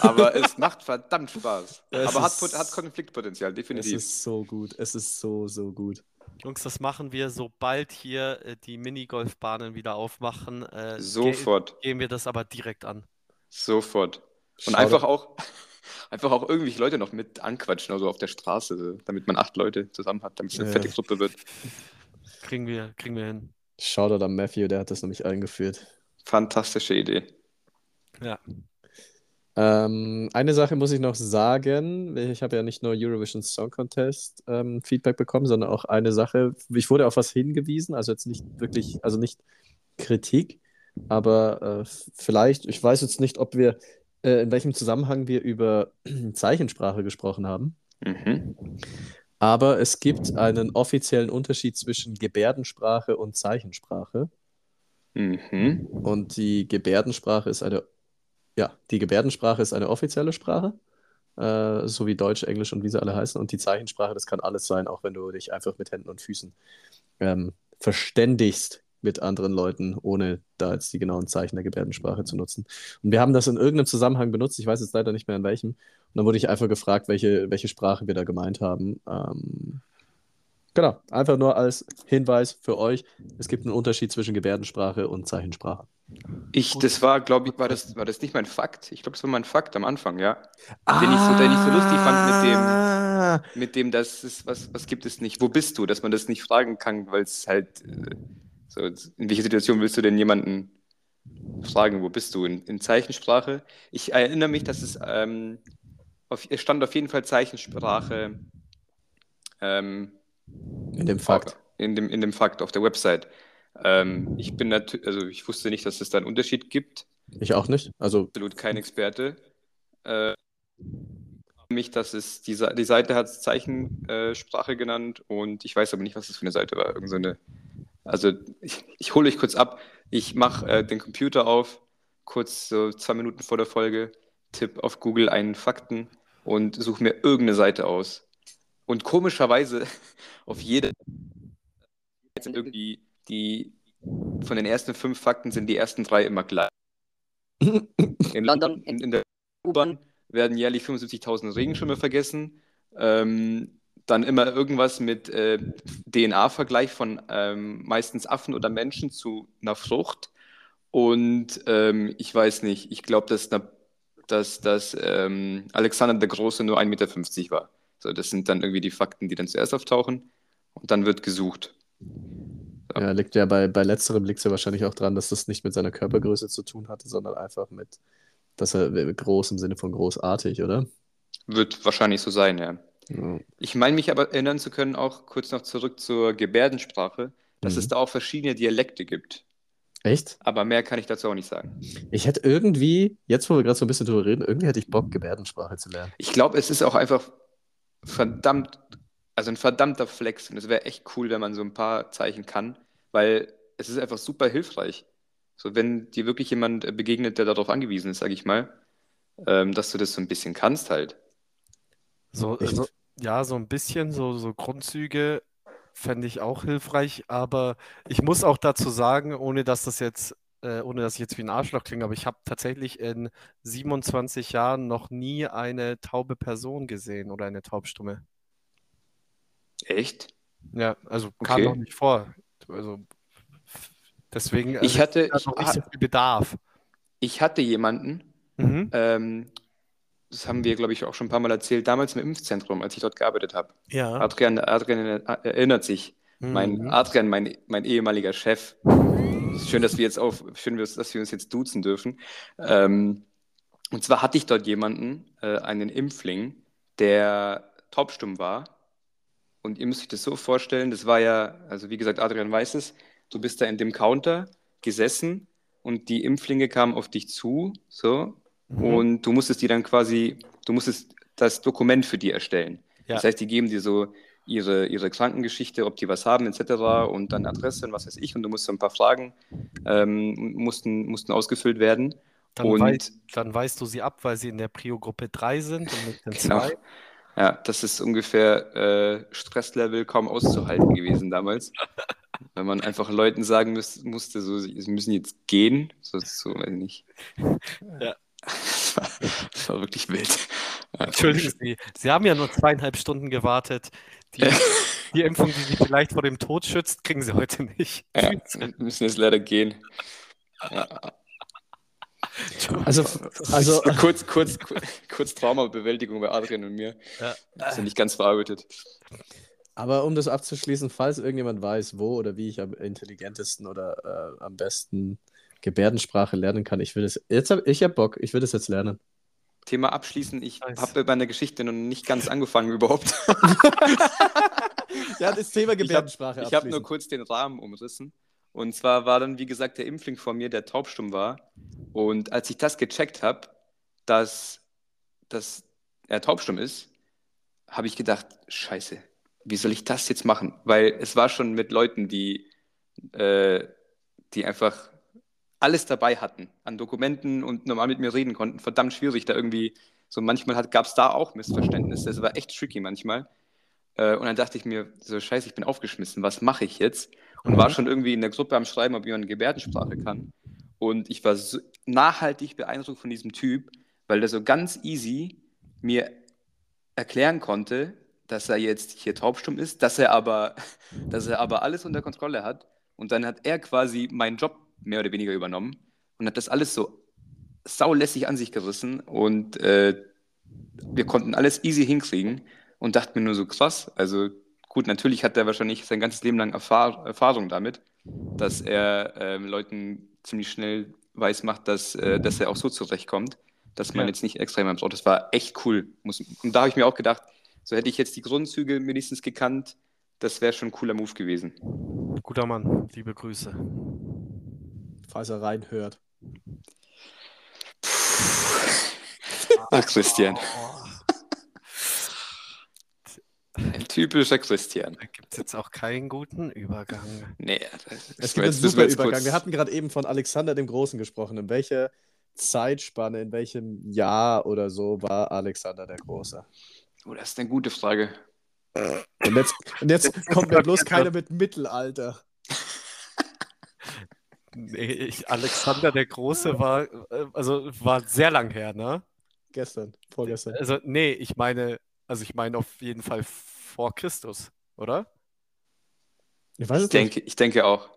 aber es macht verdammt Spaß. Es aber hat, hat Konfliktpotenzial, Es definitiv. ist so gut. Es ist so, so gut. Jungs, das machen wir, sobald hier äh, die Minigolfbahnen wieder aufmachen. Äh, ge Sofort. gehen wir das aber direkt an. Sofort. Und Schau einfach auch, einfach auch irgendwelche Leute noch mit anquatschen, also auf der Straße, damit man acht Leute zusammen hat, damit es eine Ja. fette Gruppe wird. Kriegen wir, kriegen wir hin. Shoutout an Matthew, der hat das nämlich eingeführt. Fantastische Idee. Ja. Ähm, eine Sache muss ich noch sagen. Ich habe ja nicht nur Eurovision Song Contest ähm, Feedback bekommen, sondern auch eine Sache. Ich wurde auf was hingewiesen, also jetzt nicht wirklich, also nicht Kritik, aber äh, vielleicht, ich weiß jetzt nicht, ob wir, äh, in welchem Zusammenhang wir über Zeichensprache gesprochen haben. Mhm. Aber es gibt einen offiziellen Unterschied zwischen Gebärdensprache und Zeichensprache. Mhm. Und die Gebärdensprache ist eine, ja, die Gebärdensprache ist eine offizielle Sprache, äh, so wie Deutsch, Englisch und wie sie alle heißen. Und die Zeichensprache, das kann alles sein, auch wenn du dich einfach mit Händen und Füßen ähm, verständigst mit anderen Leuten, ohne da jetzt die genauen Zeichen der Gebärdensprache zu nutzen. Und wir haben das in irgendeinem Zusammenhang benutzt, ich weiß jetzt leider nicht mehr in welchem. Und dann wurde ich einfach gefragt, welche, welche Sprache wir da gemeint haben. Ähm, genau, einfach nur als Hinweis für euch, es gibt einen Unterschied zwischen Gebärdensprache und Zeichensprache. Ich, Gut. das war, glaube ich, war das, war das nicht mein Fakt? Ich glaube, das war mein Fakt am Anfang, ja. Den ich so, den ich so lustig fand mit dem, Ah, mit dem, das ist, was, was gibt es nicht? Wo bist du? Dass man das nicht fragen kann, weil es halt, äh, so, in welcher Situation willst du denn jemanden fragen, wo bist du? In, in Zeichensprache? Ich erinnere mich, dass es, ähm, auf, es stand auf jeden Fall Zeichensprache ähm, In dem Fakt. in dem, in dem Fakt auf der Website. Ähm, ich bin natürlich, also ich wusste nicht, dass es da einen Unterschied gibt. Ich auch nicht. Also, absolut kein Experte. Äh, mich, dass es die, die Seite hat Zeichensprache genannt und ich weiß aber nicht, was das für eine Seite war. Irgend so eine, also ich, ich hole euch kurz ab. Ich mache äh, den Computer auf, kurz so zwei Minuten vor der Folge, tipp auf Google einen Fakten und suche mir irgendeine Seite aus. Und komischerweise auf jede sind irgendwie die von den ersten fünf Fakten sind die ersten drei immer gleich. In London, in, in der U-Bahn werden jährlich 75.000 Regenschirme vergessen. Ähm, dann immer irgendwas mit äh, DNA-Vergleich von ähm, meistens Affen oder Menschen zu einer Frucht. Und ähm, ich weiß nicht, ich glaube, dass, na- dass, dass ähm, Alexander der Große nur 1,50 Meter war. So, das sind dann irgendwie die Fakten, die dann zuerst auftauchen. Und dann wird gesucht. Ja, liegt ja bei, bei letzterem liegt es ja wahrscheinlich auch dran, dass das nicht mit seiner Körpergröße zu tun hatte, sondern einfach mit, dass er groß im Sinne von großartig, oder? Wird wahrscheinlich so sein, ja. Ja. Ich meine mich aber erinnern zu können, auch kurz noch zurück zur Gebärdensprache, dass Mhm. es da auch verschiedene Dialekte gibt. Echt? Aber mehr kann ich dazu auch nicht sagen. Ich hätte irgendwie, jetzt wo wir gerade so ein bisschen drüber reden, irgendwie hätte ich Bock, Gebärdensprache zu lernen. Ich glaube, es ist auch einfach verdammt, also ein verdammter Flex. Und es wäre echt cool, wenn man so ein paar Zeichen kann, weil es ist einfach super hilfreich. So, wenn dir wirklich jemand äh, begegnet, der darauf angewiesen ist, sage ich mal, ähm, dass du das so ein bisschen kannst halt. So, so, ja, so ein bisschen, so, so Grundzüge fände ich auch hilfreich, aber ich muss auch dazu sagen, ohne dass das jetzt, äh, ohne dass ich jetzt wie ein Arschloch klinge, aber ich habe tatsächlich in 27 Jahren noch nie eine taube Person gesehen oder eine Taubstumme. Echt? Ja, also kam Okay. noch nicht vor. Also deswegen, also Ich hatte, ich, noch nicht so viel Bedarf. ich hatte jemanden, Mhm. ähm, das haben wir, glaube ich, auch schon ein paar Mal erzählt, damals im Impfzentrum, als ich dort gearbeitet habe. Ja. Adrian, Adrian erinnert sich. Mein Mhm. Adrian, mein, mein ehemaliger Chef. Schön, dass wir jetzt auf, schön, dass wir uns jetzt duzen dürfen. Ähm, und zwar hatte ich dort jemanden, äh, einen Impfling, der taubstumm war. Und ihr müsst euch das so vorstellen, das war ja, also wie gesagt, Adrian weiß es, du bist da in dem Counter gesessen und die Impflinge kamen auf dich zu, so, Mhm. und du musstest die dann quasi, du musstest das Dokument für die erstellen. Ja. Das heißt, die geben dir so ihre, ihre Krankengeschichte, ob die was haben, etc. und dann Adresse und was weiß ich. Und du musst so ein paar Fragen ähm, mussten, mussten ausgefüllt werden. Dann, und wei dann weist du sie ab, weil sie in der Prio-Gruppe 3 sind und nicht in Genau. 2. ja, das ist ungefähr äh, Stresslevel kaum auszuhalten gewesen damals. Wenn man einfach Leuten sagen müß, musste, so, sie müssen jetzt gehen, so, so weiß ich nicht. Ja. Das war, das war wirklich wild. Entschuldigen Sie, Sie haben ja nur zweieinhalb Stunden gewartet. Die, die Impfung, die Sie vielleicht vor dem Tod schützt, kriegen Sie heute nicht. Ja, müssen jetzt leider gehen. Ja, Also, also so kurz, kurz, kurz, kurz Traumabewältigung bei Adrian und mir. Ja. Das ist ja nicht ganz verarbeitet. aber um das abzuschließen, falls irgendjemand weiß, wo oder wie ich am intelligentesten oder äh, am besten Gebärdensprache lernen kann, ich will es. Jetzt hab, ich habe Bock, ich will das jetzt lernen. Thema abschließen. Ich Nice. habe bei meiner Geschichte noch nicht ganz angefangen überhaupt. Ja, das Thema Ich habe Gebärdensprache ich hab nur kurz den Rahmen umrissen. Und zwar war dann, wie gesagt, der Impfling vor mir, der taubstumm war. Und als ich das gecheckt habe, dass, dass er taubstumm ist, habe ich gedacht, scheiße, wie soll ich das jetzt machen? Weil es war schon mit Leuten, die, äh, die einfach alles dabei hatten an Dokumenten und normal mit mir reden konnten, verdammt schwierig, da irgendwie, so manchmal gab es da auch Missverständnisse, es war echt tricky manchmal. Äh, und dann dachte ich mir, so scheiße, ich bin aufgeschmissen, was mache ich jetzt? Und war schon irgendwie in der Gruppe am Schreiben, ob jemand Gebärdensprache kann. Und ich war so nachhaltig beeindruckt von diesem Typ, weil der so ganz easy mir erklären konnte, dass er jetzt hier taubstumm ist, dass er aber, dass er aber alles unter Kontrolle hat. Und dann hat er quasi meinen Job mehr oder weniger übernommen und hat das alles so saulässig an sich gerissen. Und äh, wir konnten alles easy hinkriegen und dachten mir nur so krass. Also gut, natürlich hat er wahrscheinlich sein ganzes Leben lang Erfahr Erfahrung damit, dass er ähm, Leuten ziemlich schnell weiß macht, dass, äh, dass er auch so zurechtkommt, dass man Ja. jetzt nicht extra jemand braucht. Das war echt cool. Muss, und da habe ich mir auch gedacht, so hätte ich jetzt die Grundzüge wenigstens gekannt, das wäre schon ein cooler Move gewesen. Guter Mann, liebe Grüße. Falls er reinhört. Ach, Christian. Oh, Ein typischer Christian. da gibt es jetzt auch keinen guten Übergang. Nee, das, Es gibt einen super Übergang. kurz- Wir hatten gerade eben von Alexander dem Großen gesprochen. In welcher Zeitspanne, in welchem Jahr oder so war Alexander der Große? Oh, das ist eine gute Frage. Und jetzt, und jetzt kommt mir bloß keiner mit Mittelalter. Nee, ich, Alexander der Große war, äh, also war sehr lang her, ne? Gestern, vorgestern. Also, nee, ich meine, also ich meine auf jeden Fall vor Christus, oder? Ich weiß Ich denke, ich denke auch.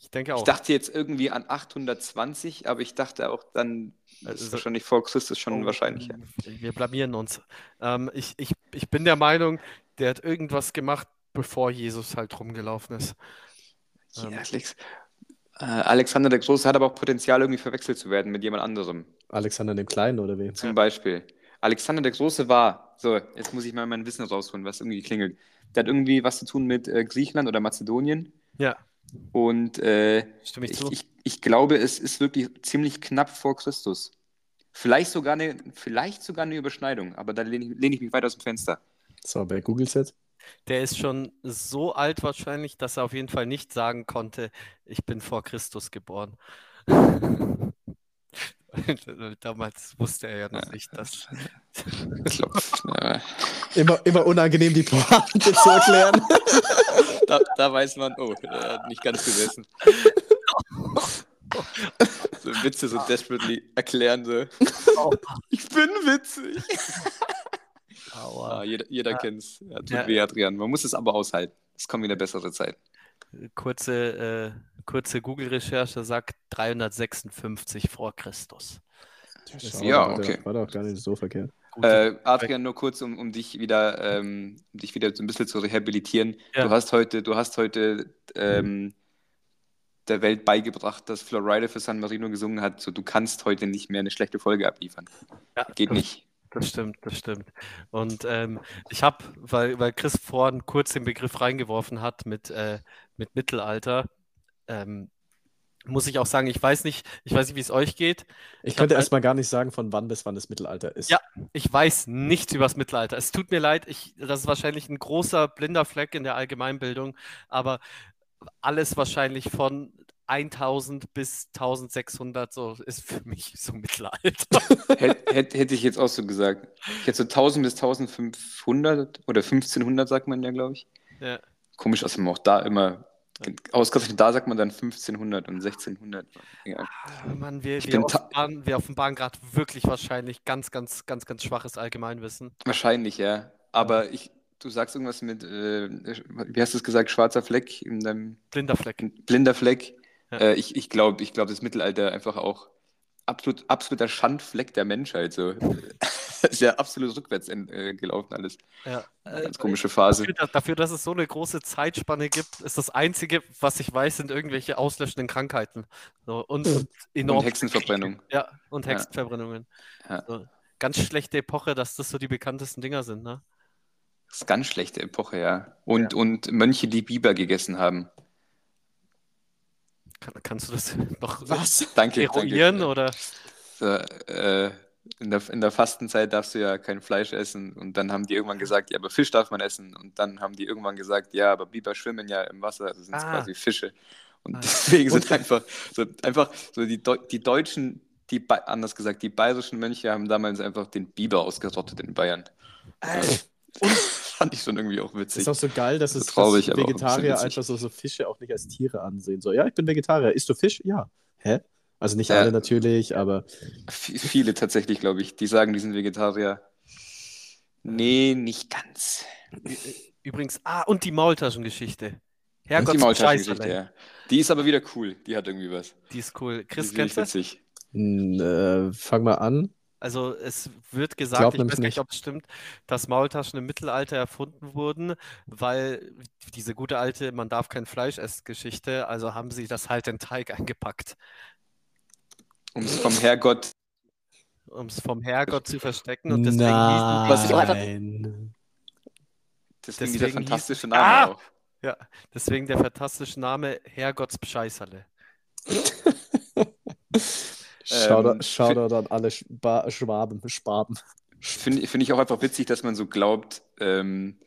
Ich denke Ich auch. dachte jetzt irgendwie an 820, aber ich dachte auch dann, das ist Also- wahrscheinlich vor Christus schon Oh, wahrscheinlicher. Wir blamieren uns. Ähm, ich, ich, ich bin der Meinung, der hat irgendwas gemacht, bevor Jesus halt rumgelaufen ist. Ja, Ähm, Alex. Äh, Alexander der Große hat aber auch Potenzial, irgendwie verwechselt zu werden mit jemand anderem. Alexander dem Kleinen oder wen? Zum Beispiel. Alexander der Große war, so, jetzt muss ich mal mein Wissen rausholen, was irgendwie klingelt. Der hat irgendwie was zu tun mit äh, Griechenland oder Mazedonien. Ja, Und äh, stimme ich ich, zu. ich, ich glaube, es ist wirklich ziemlich knapp vor Christus. Vielleicht sogar eine, vielleicht sogar eine Überschneidung, aber da lehne ich, lehne ich mich weit aus dem Fenster. So, wer googelt jetzt? Der ist schon so alt wahrscheinlich, dass er auf jeden Fall nicht sagen konnte, ich bin vor Christus geboren. Damals wusste er ja noch nicht, dass. Klopf. ja, Immer, immer unangenehm, die Pointe zu erklären. da, da weiß man, oh, er hat nicht ganz gesessen. So Witze so desperately erklären, so. Ich bin witzig. Aua. Ah, jeder jeder kennt's. Ja, tut Ja. weh, Adrian. Man muss es aber aushalten. Es kommen wieder bessere Zeiten. Kurze, äh, kurze Google-Recherche sagt 356 vor Christus. Schau, Ja, war okay. Doch, war doch gar nicht so verkehrt. Äh, Adrian, nur kurz, um, um dich wieder, ähm, um dich wieder so ein bisschen zu rehabilitieren. Ja. Du hast heute, du hast heute ähm, der Welt beigebracht, dass Florida für San Marino gesungen hat. So, du kannst heute nicht mehr eine schlechte Folge abliefern. Ja, Geht das- nicht. Das stimmt, das stimmt. Und ähm, ich habe, weil, weil Chris vorhin kurz den Begriff reingeworfen hat mit, äh, mit Mittelalter, ähm, muss ich auch sagen, ich weiß nicht, ich weiß nicht, wie es euch geht. Ich Ich könnte hab- erstmal gar nicht sagen, von wann bis wann das Mittelalter ist. Ja. Ich weiß nichts über das Mittelalter. Es tut mir leid, ich, das ist wahrscheinlich ein großer blinder Fleck in der Allgemeinbildung, aber alles wahrscheinlich von 1000 bis 1600 so ist für mich so Mittelalter. Hätte, hätte, hätte ich jetzt auch so gesagt. Ich hätte so 1000 bis 1500 oder 1500 sagt man ja, glaube ich. Ja. Komisch, dass man auch da immer, ausgerechnet da sagt man dann 1500 und 1600. Ja. Ah, Mann, wir, Ich wir, offenbaren, wir offenbaren gerade wirklich wahrscheinlich ganz, ganz, ganz, ganz schwaches Allgemeinwissen. Wahrscheinlich, ja. Aber ich, du sagst irgendwas mit, äh, wie hast du es gesagt, schwarzer Fleck in deinem Blinder Fleck. blinder Fleck. Ja. Äh, ich ich glaube, ich glaub, das Mittelalter einfach auch absolut, absoluter Schandfleck der Menschheit. So. ist ja absolut rückwärts in, äh, gelaufen alles. Ja. Äh, Ganz komische Phase. Dafür, dafür, dass es so eine große Zeitspanne gibt, ist das Einzige, was ich weiß, sind irgendwelche auslöschenden Krankheiten. So, und, und enorm Und Hexenverbrennung. Ja, und Ja. Hexenverbrennungen. Ja. So, ganz schlechte Epoche, dass das so die bekanntesten Dinger sind, ne? Das ist eine ganz schlechte Epoche, ja. Und, und Mönche, die Biber gegessen haben. Kann, kannst du das noch Was? Danke, eruieren danke. oder? So, äh, in, der, in der Fastenzeit darfst du ja kein Fleisch essen. Und dann haben die irgendwann gesagt, ja, aber Fisch darf man essen. Und dann haben die irgendwann gesagt, ja, aber Biber schwimmen ja im Wasser, also sind es Ah. quasi Fische. Und Ah. deswegen sind Und- einfach so, einfach so die, Deu die Deutschen, die anders gesagt, die bayerischen Mönche haben damals einfach den Biber ausgerottet in Bayern. Und Fand ich schon irgendwie auch es witzig. ist auch so geil, dass es So traurig, dass ein Vegetarier witzig. einfach so, so Fische auch nicht als Tiere ansehen. So, ja, ich bin Vegetarier. Isst du Fisch? Ja. Hä? Also nicht Ja. alle natürlich, aber Viele tatsächlich, glaube ich, die sagen, die sind Vegetarier. Nee, nicht ganz. Übrigens, ah, und die Maultaschengeschichte. Und die Maultaschengeschichte, ja. Die ist aber wieder cool. Die hat irgendwie was. Die ist cool. Chris, kennst du? äh, fang mal an. Also es wird gesagt, Glaub ich weiß nicht, nicht. ob es stimmt, dass Maultaschen im Mittelalter erfunden wurden, weil diese gute alte Man darf kein Fleisch essen Geschichte, also haben sie das halt in Teig eingepackt, Um es vom Herrgott. um es vom Herrgott zu verstecken und deswegen hießen Was ich auch einfach- Nein. Deswegen dieser Deswegen hieß- fantastische Name Ah! auch. ja, deswegen der fantastische Name Herrgotts Bescheißerle. Shoutout, Ähm, Shoutout an alle Schba Schwaben, Schwaben. Finde find ich auch einfach witzig, dass man so glaubt, ähm,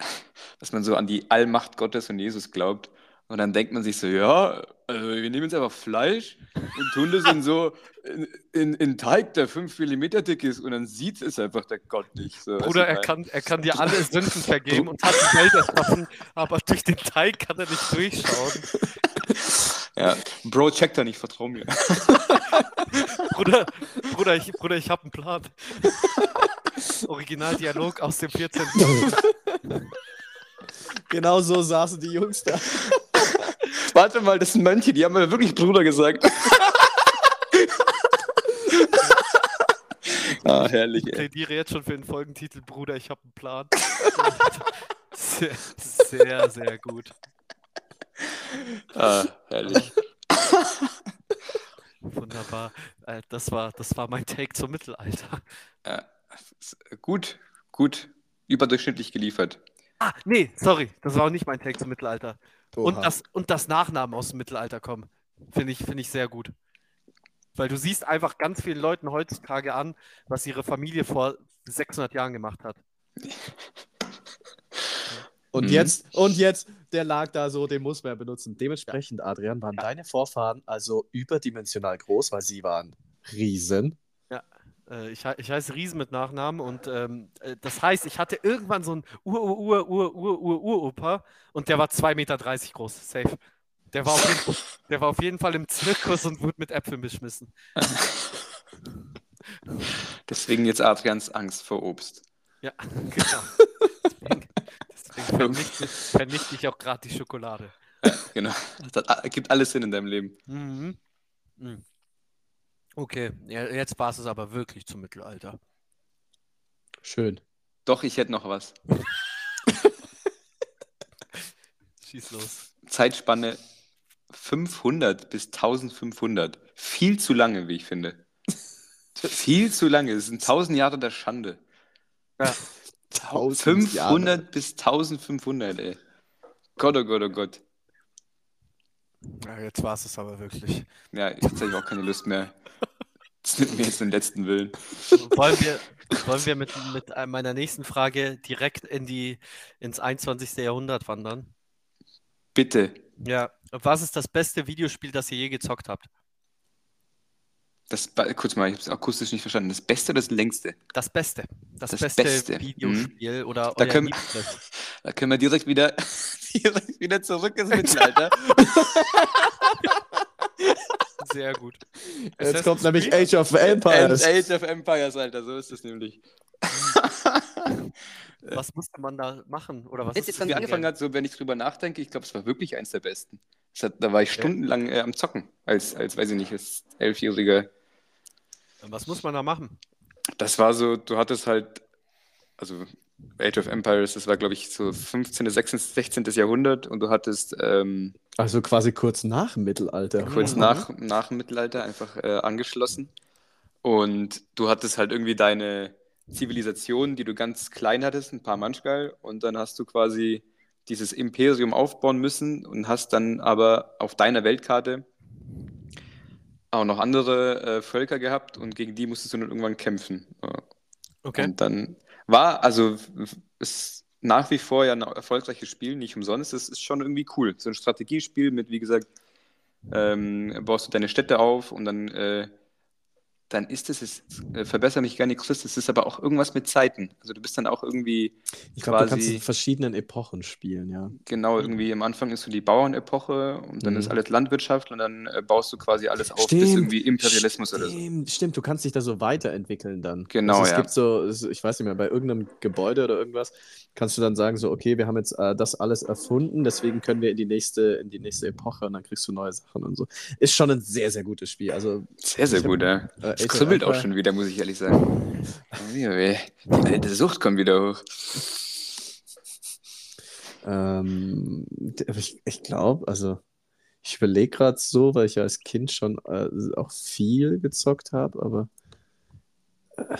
dass man so an die Allmacht Gottes und Jesus glaubt. Und dann denkt man sich so, ja, also wir nehmen jetzt einfach Fleisch und tun das in so in, in, in Teig, der 5 mm dick ist und dann sieht es einfach der Gott nicht. So, Bruder, weißt er kann, er kann dir alle Sünden vergeben und hat die Welt erschaffen, aber durch den Teig kann er nicht durchschauen. Ja, Bro, check da nicht, vertrau mir. Bruder, Bruder, ich, Bruder, ich habe einen Plan. Originaldialog aus dem 14. Genau so saßen die Jungs da. Warte mal, das sind Mönche, die haben mir wirklich Bruder gesagt. ah, herrlich, Ich ey. plädiere jetzt schon für den Folgentitel Bruder, ich habe einen Plan. Sehr, sehr, sehr gut. Ah, herrlich. Wunderbar. Äh, Das war, das war mein Take zum Mittelalter. S- gut, gut, überdurchschnittlich geliefert. Ah, nee, sorry, das war auch nicht mein Take zum Mittelalter. Und das, und das Nachnamen aus dem Mittelalter kommen. Finde ich, finde ich sehr gut. Weil du siehst einfach ganz vielen Leuten heutzutage an, was ihre Familie vor 600 Jahren gemacht hat. Und Mhm. jetzt, und jetzt, der lag da so, den muss man ja benutzen. Dementsprechend, Adrian, waren deine Vorfahren also überdimensional groß, weil sie waren Riesen. Äh, ich, ich heiße Riesen mit Nachnamen und ähm, äh, das heißt, ich hatte irgendwann so einen Ur-Ur-Ur-Ur-Ur-Ur-Uropa und der war 2,30 Meter groß, safe. Der war, auf jeden, der war auf jeden Fall im Zirkus und wurde mit Äpfeln beschmissen. Deswegen jetzt Adrians Angst vor Obst. Ja, genau. Deswegen, vernichte, vernichte ich auch gerade die Schokolade. Genau. Das hat, ergibt alles Sinn in deinem Leben. Mhm. Mhm. Okay, ja, jetzt war es aber wirklich zum Mittelalter. Schön. Doch, ich hätte noch was. Schieß los. Zeitspanne 500 bis 1500. Viel zu lange, wie ich finde. Viel zu lange. Es sind 1000 Jahre der Schande. Ja. 1000 Jahre. 500 bis 1500, ey. Gott, oh Gott, oh Gott. Ja, jetzt war es aber wirklich. Ja, jetzt habe ich auch keine Lust mehr. Das nimmt mir jetzt den letzten Willen. Wollen wir, wollen wir mit, mit meiner nächsten Frage direkt in die, ins 21. Jahrhundert wandern? Bitte. Ja. Was ist das beste Videospiel, das ihr je gezockt habt? Das, kurz mal, ich habe es akustisch nicht verstanden. Das Beste oder das Längste? Das Beste. Das, Das beste, Beste. Mhm. Videospiel oder Da können-. Da können wir direkt wieder, direkt wieder zurück ins Mittelalter. Sehr gut. Jetzt Assassin's kommt nämlich Creed? Age of Empires. And Age of Empires, Alter, so ist es nämlich. Was musste man da machen? Oder was Jetzt, ist das angefangen hat, so wenn ich drüber nachdenke, ich glaube, es war wirklich eins der besten. Das hat, da war ich stundenlang äh, am Zocken, als, als, weiß ich nicht, als Elfjähriger. Was muss man da machen? Das war so, du hattest halt, also Age of Empires, das war, glaube ich, so 15., 16., 16. Jahrhundert und du hattest ähm, Also quasi kurz nach dem Mittelalter. kurz Mhm. nach, nach dem Mittelalter einfach äh, angeschlossen. Und du hattest halt irgendwie deine Zivilisation, die du ganz klein hattest, ein paar Manchgal, und dann hast du quasi dieses Imperium aufbauen müssen und hast dann aber auf deiner Weltkarte auch noch andere äh, Völker gehabt und gegen die musstest du dann irgendwann kämpfen. Okay. Und dann war, also es nach wie vor ja ein erfolgreiches Spiel, nicht umsonst. Es ist schon irgendwie cool. So ein Strategiespiel mit, wie gesagt, ähm, baust du deine Städte auf und dann, äh, dann ist es, es äh, verbessere mich gerne, Chris, es ist aber auch irgendwas mit Zeiten. Also du bist dann auch irgendwie Ich glaube, du kannst in verschiedenen Epochen spielen, ja. genau irgendwie am Anfang ist so die Bauernepoche und dann Mhm. ist alles Landwirtschaft und dann äh, baust du quasi alles auf bis irgendwie Imperialismus oder so. stimmt, Stimmt, du kannst dich da so weiterentwickeln dann. Genau, also es ja. gibt so, ich weiß nicht mehr, bei irgendeinem Gebäude oder irgendwas, kannst du dann sagen, so, okay, wir haben jetzt äh, das alles erfunden, deswegen können wir in die nächste, in die nächste Epoche und dann kriegst du neue Sachen und so. Ist schon ein sehr, sehr gutes Spiel. Also, Sehr, sehr Ich hab- gut, ja. Äh, Es kribbelt auch schon wieder, muss ich ehrlich sagen. Die alte Sucht kommt wieder hoch. Ähm, ich ich glaube, also ich überlege gerade so, weil ich ja als Kind schon äh, auch viel gezockt habe, aber äh,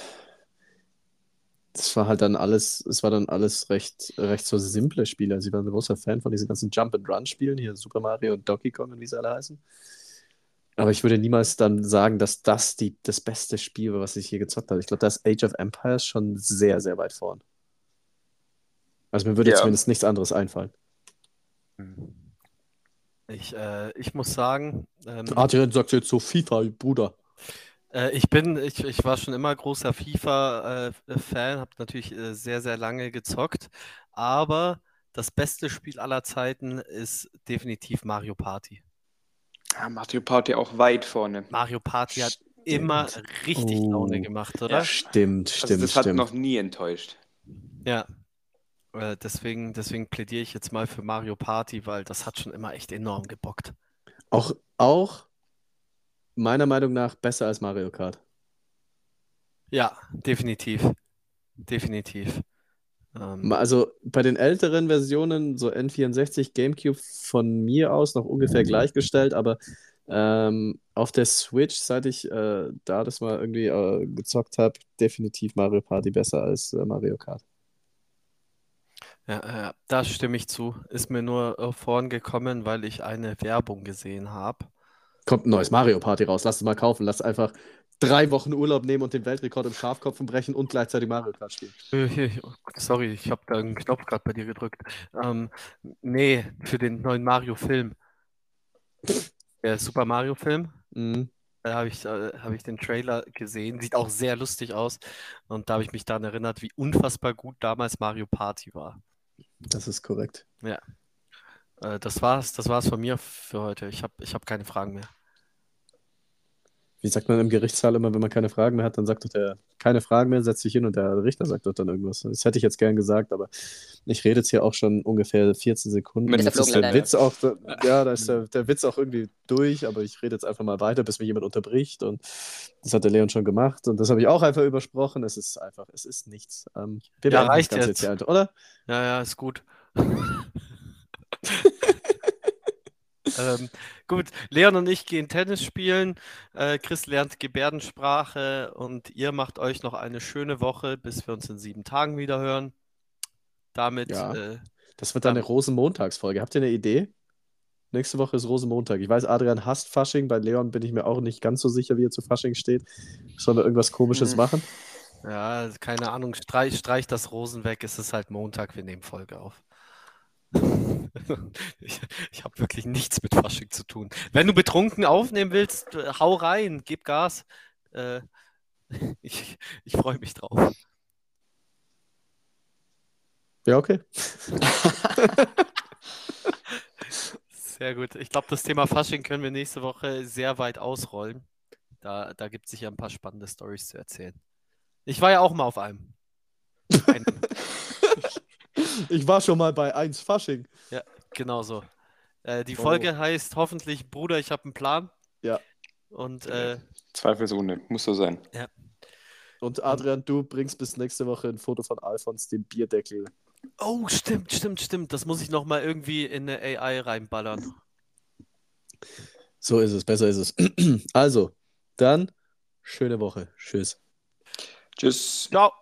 das war halt dann alles, es war dann alles recht, recht so simple Spiele. Also ich war ein großer Fan von diesen ganzen Jump-and-Run-Spielen, hier Super Mario und Donkey Kong und wie sie alle heißen. Aber ich würde niemals dann sagen, dass das die, das beste Spiel war, was ich je gezockt habe. Ich glaube, da ist Age of Empires schon sehr, sehr weit vorn. Also mir würde jetzt Ja. zumindest nichts anderes einfallen. Ich, äh, ich muss sagen, ähm, Adrian sagt jetzt so FIFA, Bruder. Äh, ich bin, ich, ich war schon immer großer FIFA-Fan, habe natürlich äh, sehr, sehr lange gezockt, aber das beste Spiel aller Zeiten ist definitiv Mario Party. Ja, Mario Party auch weit vorne. Mario Party hat Stimmt. immer richtig Oh. Laune gemacht, oder? Stimmt, Also stimmt, das hat stimmt. noch nie enttäuscht. Ja. Äh, deswegen, deswegen plädiere ich jetzt mal für Mario Party, weil das hat schon immer echt enorm gebockt. Auch, auch meiner Meinung nach besser als Mario Kart. Ja, definitiv. Definitiv. Ähm, Also bei den älteren Versionen, so N64, GameCube von mir aus noch ungefähr gleichgestellt, aber ähm, auf der Switch, seit ich äh, da das mal irgendwie äh, gezockt habe, definitiv Mario Party besser als äh, Mario Kart. Ja, äh, da stimme ich zu. Ist mir nur äh, vorn gekommen, weil ich eine Werbung gesehen habe. Kommt ein neues Mario Party raus, lass es mal kaufen, lass einfach drei Wochen Urlaub nehmen und den Weltrekord im Schafkopfen brechen und gleichzeitig Mario Kart spielen. Äh, Sorry, ich habe da einen Knopf gerade bei dir gedrückt. Ähm, nee, für den neuen Mario-Film. Der Super Mario-Film. Mhm. Da habe ich, äh, habe ich den Trailer gesehen. Sieht auch sehr lustig aus. Und da habe ich mich daran erinnert, wie unfassbar gut damals Mario Party war. Das ist korrekt. Äh, das war's, das war's von mir für heute. Ich habe ich hab keine Fragen mehr. Wie sagt man im Gerichtssaal immer, wenn man keine Fragen mehr hat, dann sagt doch der, keine Fragen mehr, setzt sich hin und der Richter sagt doch dann irgendwas. Das hätte ich jetzt gern gesagt, aber ich rede jetzt hier auch schon ungefähr 14 Sekunden. Mit Jetzt ist der. Witz auch, ja, da ist der, der Witz auch irgendwie durch, aber ich rede jetzt einfach mal weiter, bis mich jemand unterbricht und das hat der Leon schon gemacht und das habe ich auch einfach übersprochen. Es ist einfach, es ist nichts. Ähm, wir Ja, beenden das reicht Ganze jetzt. hier einfach, oder? Ja, ja, ist gut. ähm, gut, Leon und ich gehen Tennis spielen. Äh, Chris lernt Gebärdensprache und ihr macht euch noch eine schöne Woche, bis wir uns in sieben Tagen wieder hören. Damit, Ja. äh, Das wird dann eine Rosenmontagsfolge. Habt ihr eine Idee? Nächste Woche ist Rosenmontag. Ich weiß, Adrian hasst Fasching. Bei Leon bin ich mir auch nicht ganz so sicher, wie er zu Fasching steht. Sollen wir irgendwas Komisches Hm. machen? Ja, keine Ahnung, streich, streich das Rosen weg, es ist halt Montag, wir nehmen Folge auf. Ich, ich habe wirklich nichts mit Fasching zu tun. Wenn du betrunken aufnehmen willst, äh, hau rein, gib Gas. Äh, ich ich freue mich drauf. Ja, okay. Sehr gut. Ich glaube, das Thema Fasching können wir nächste Woche sehr weit ausrollen. Da, da gibt es sicher ein paar spannende Stories zu erzählen. Ich war ja auch mal auf einem. Ein, Ich war schon mal bei 1 Fasching. genau so. Äh, die Oh. Folge heißt hoffentlich Bruder, ich habe einen Plan. Ja. Und äh, Zweifelsohne, muss so sein. Und Adrian, du bringst bis nächste Woche ein Foto von Alfons, den Bierdeckel. oh, stimmt, stimmt, stimmt. Das muss ich nochmal irgendwie in eine AI reinballern. So ist es, besser ist es. Also, dann schöne Woche. Tschüss. Tschüss. Ciao.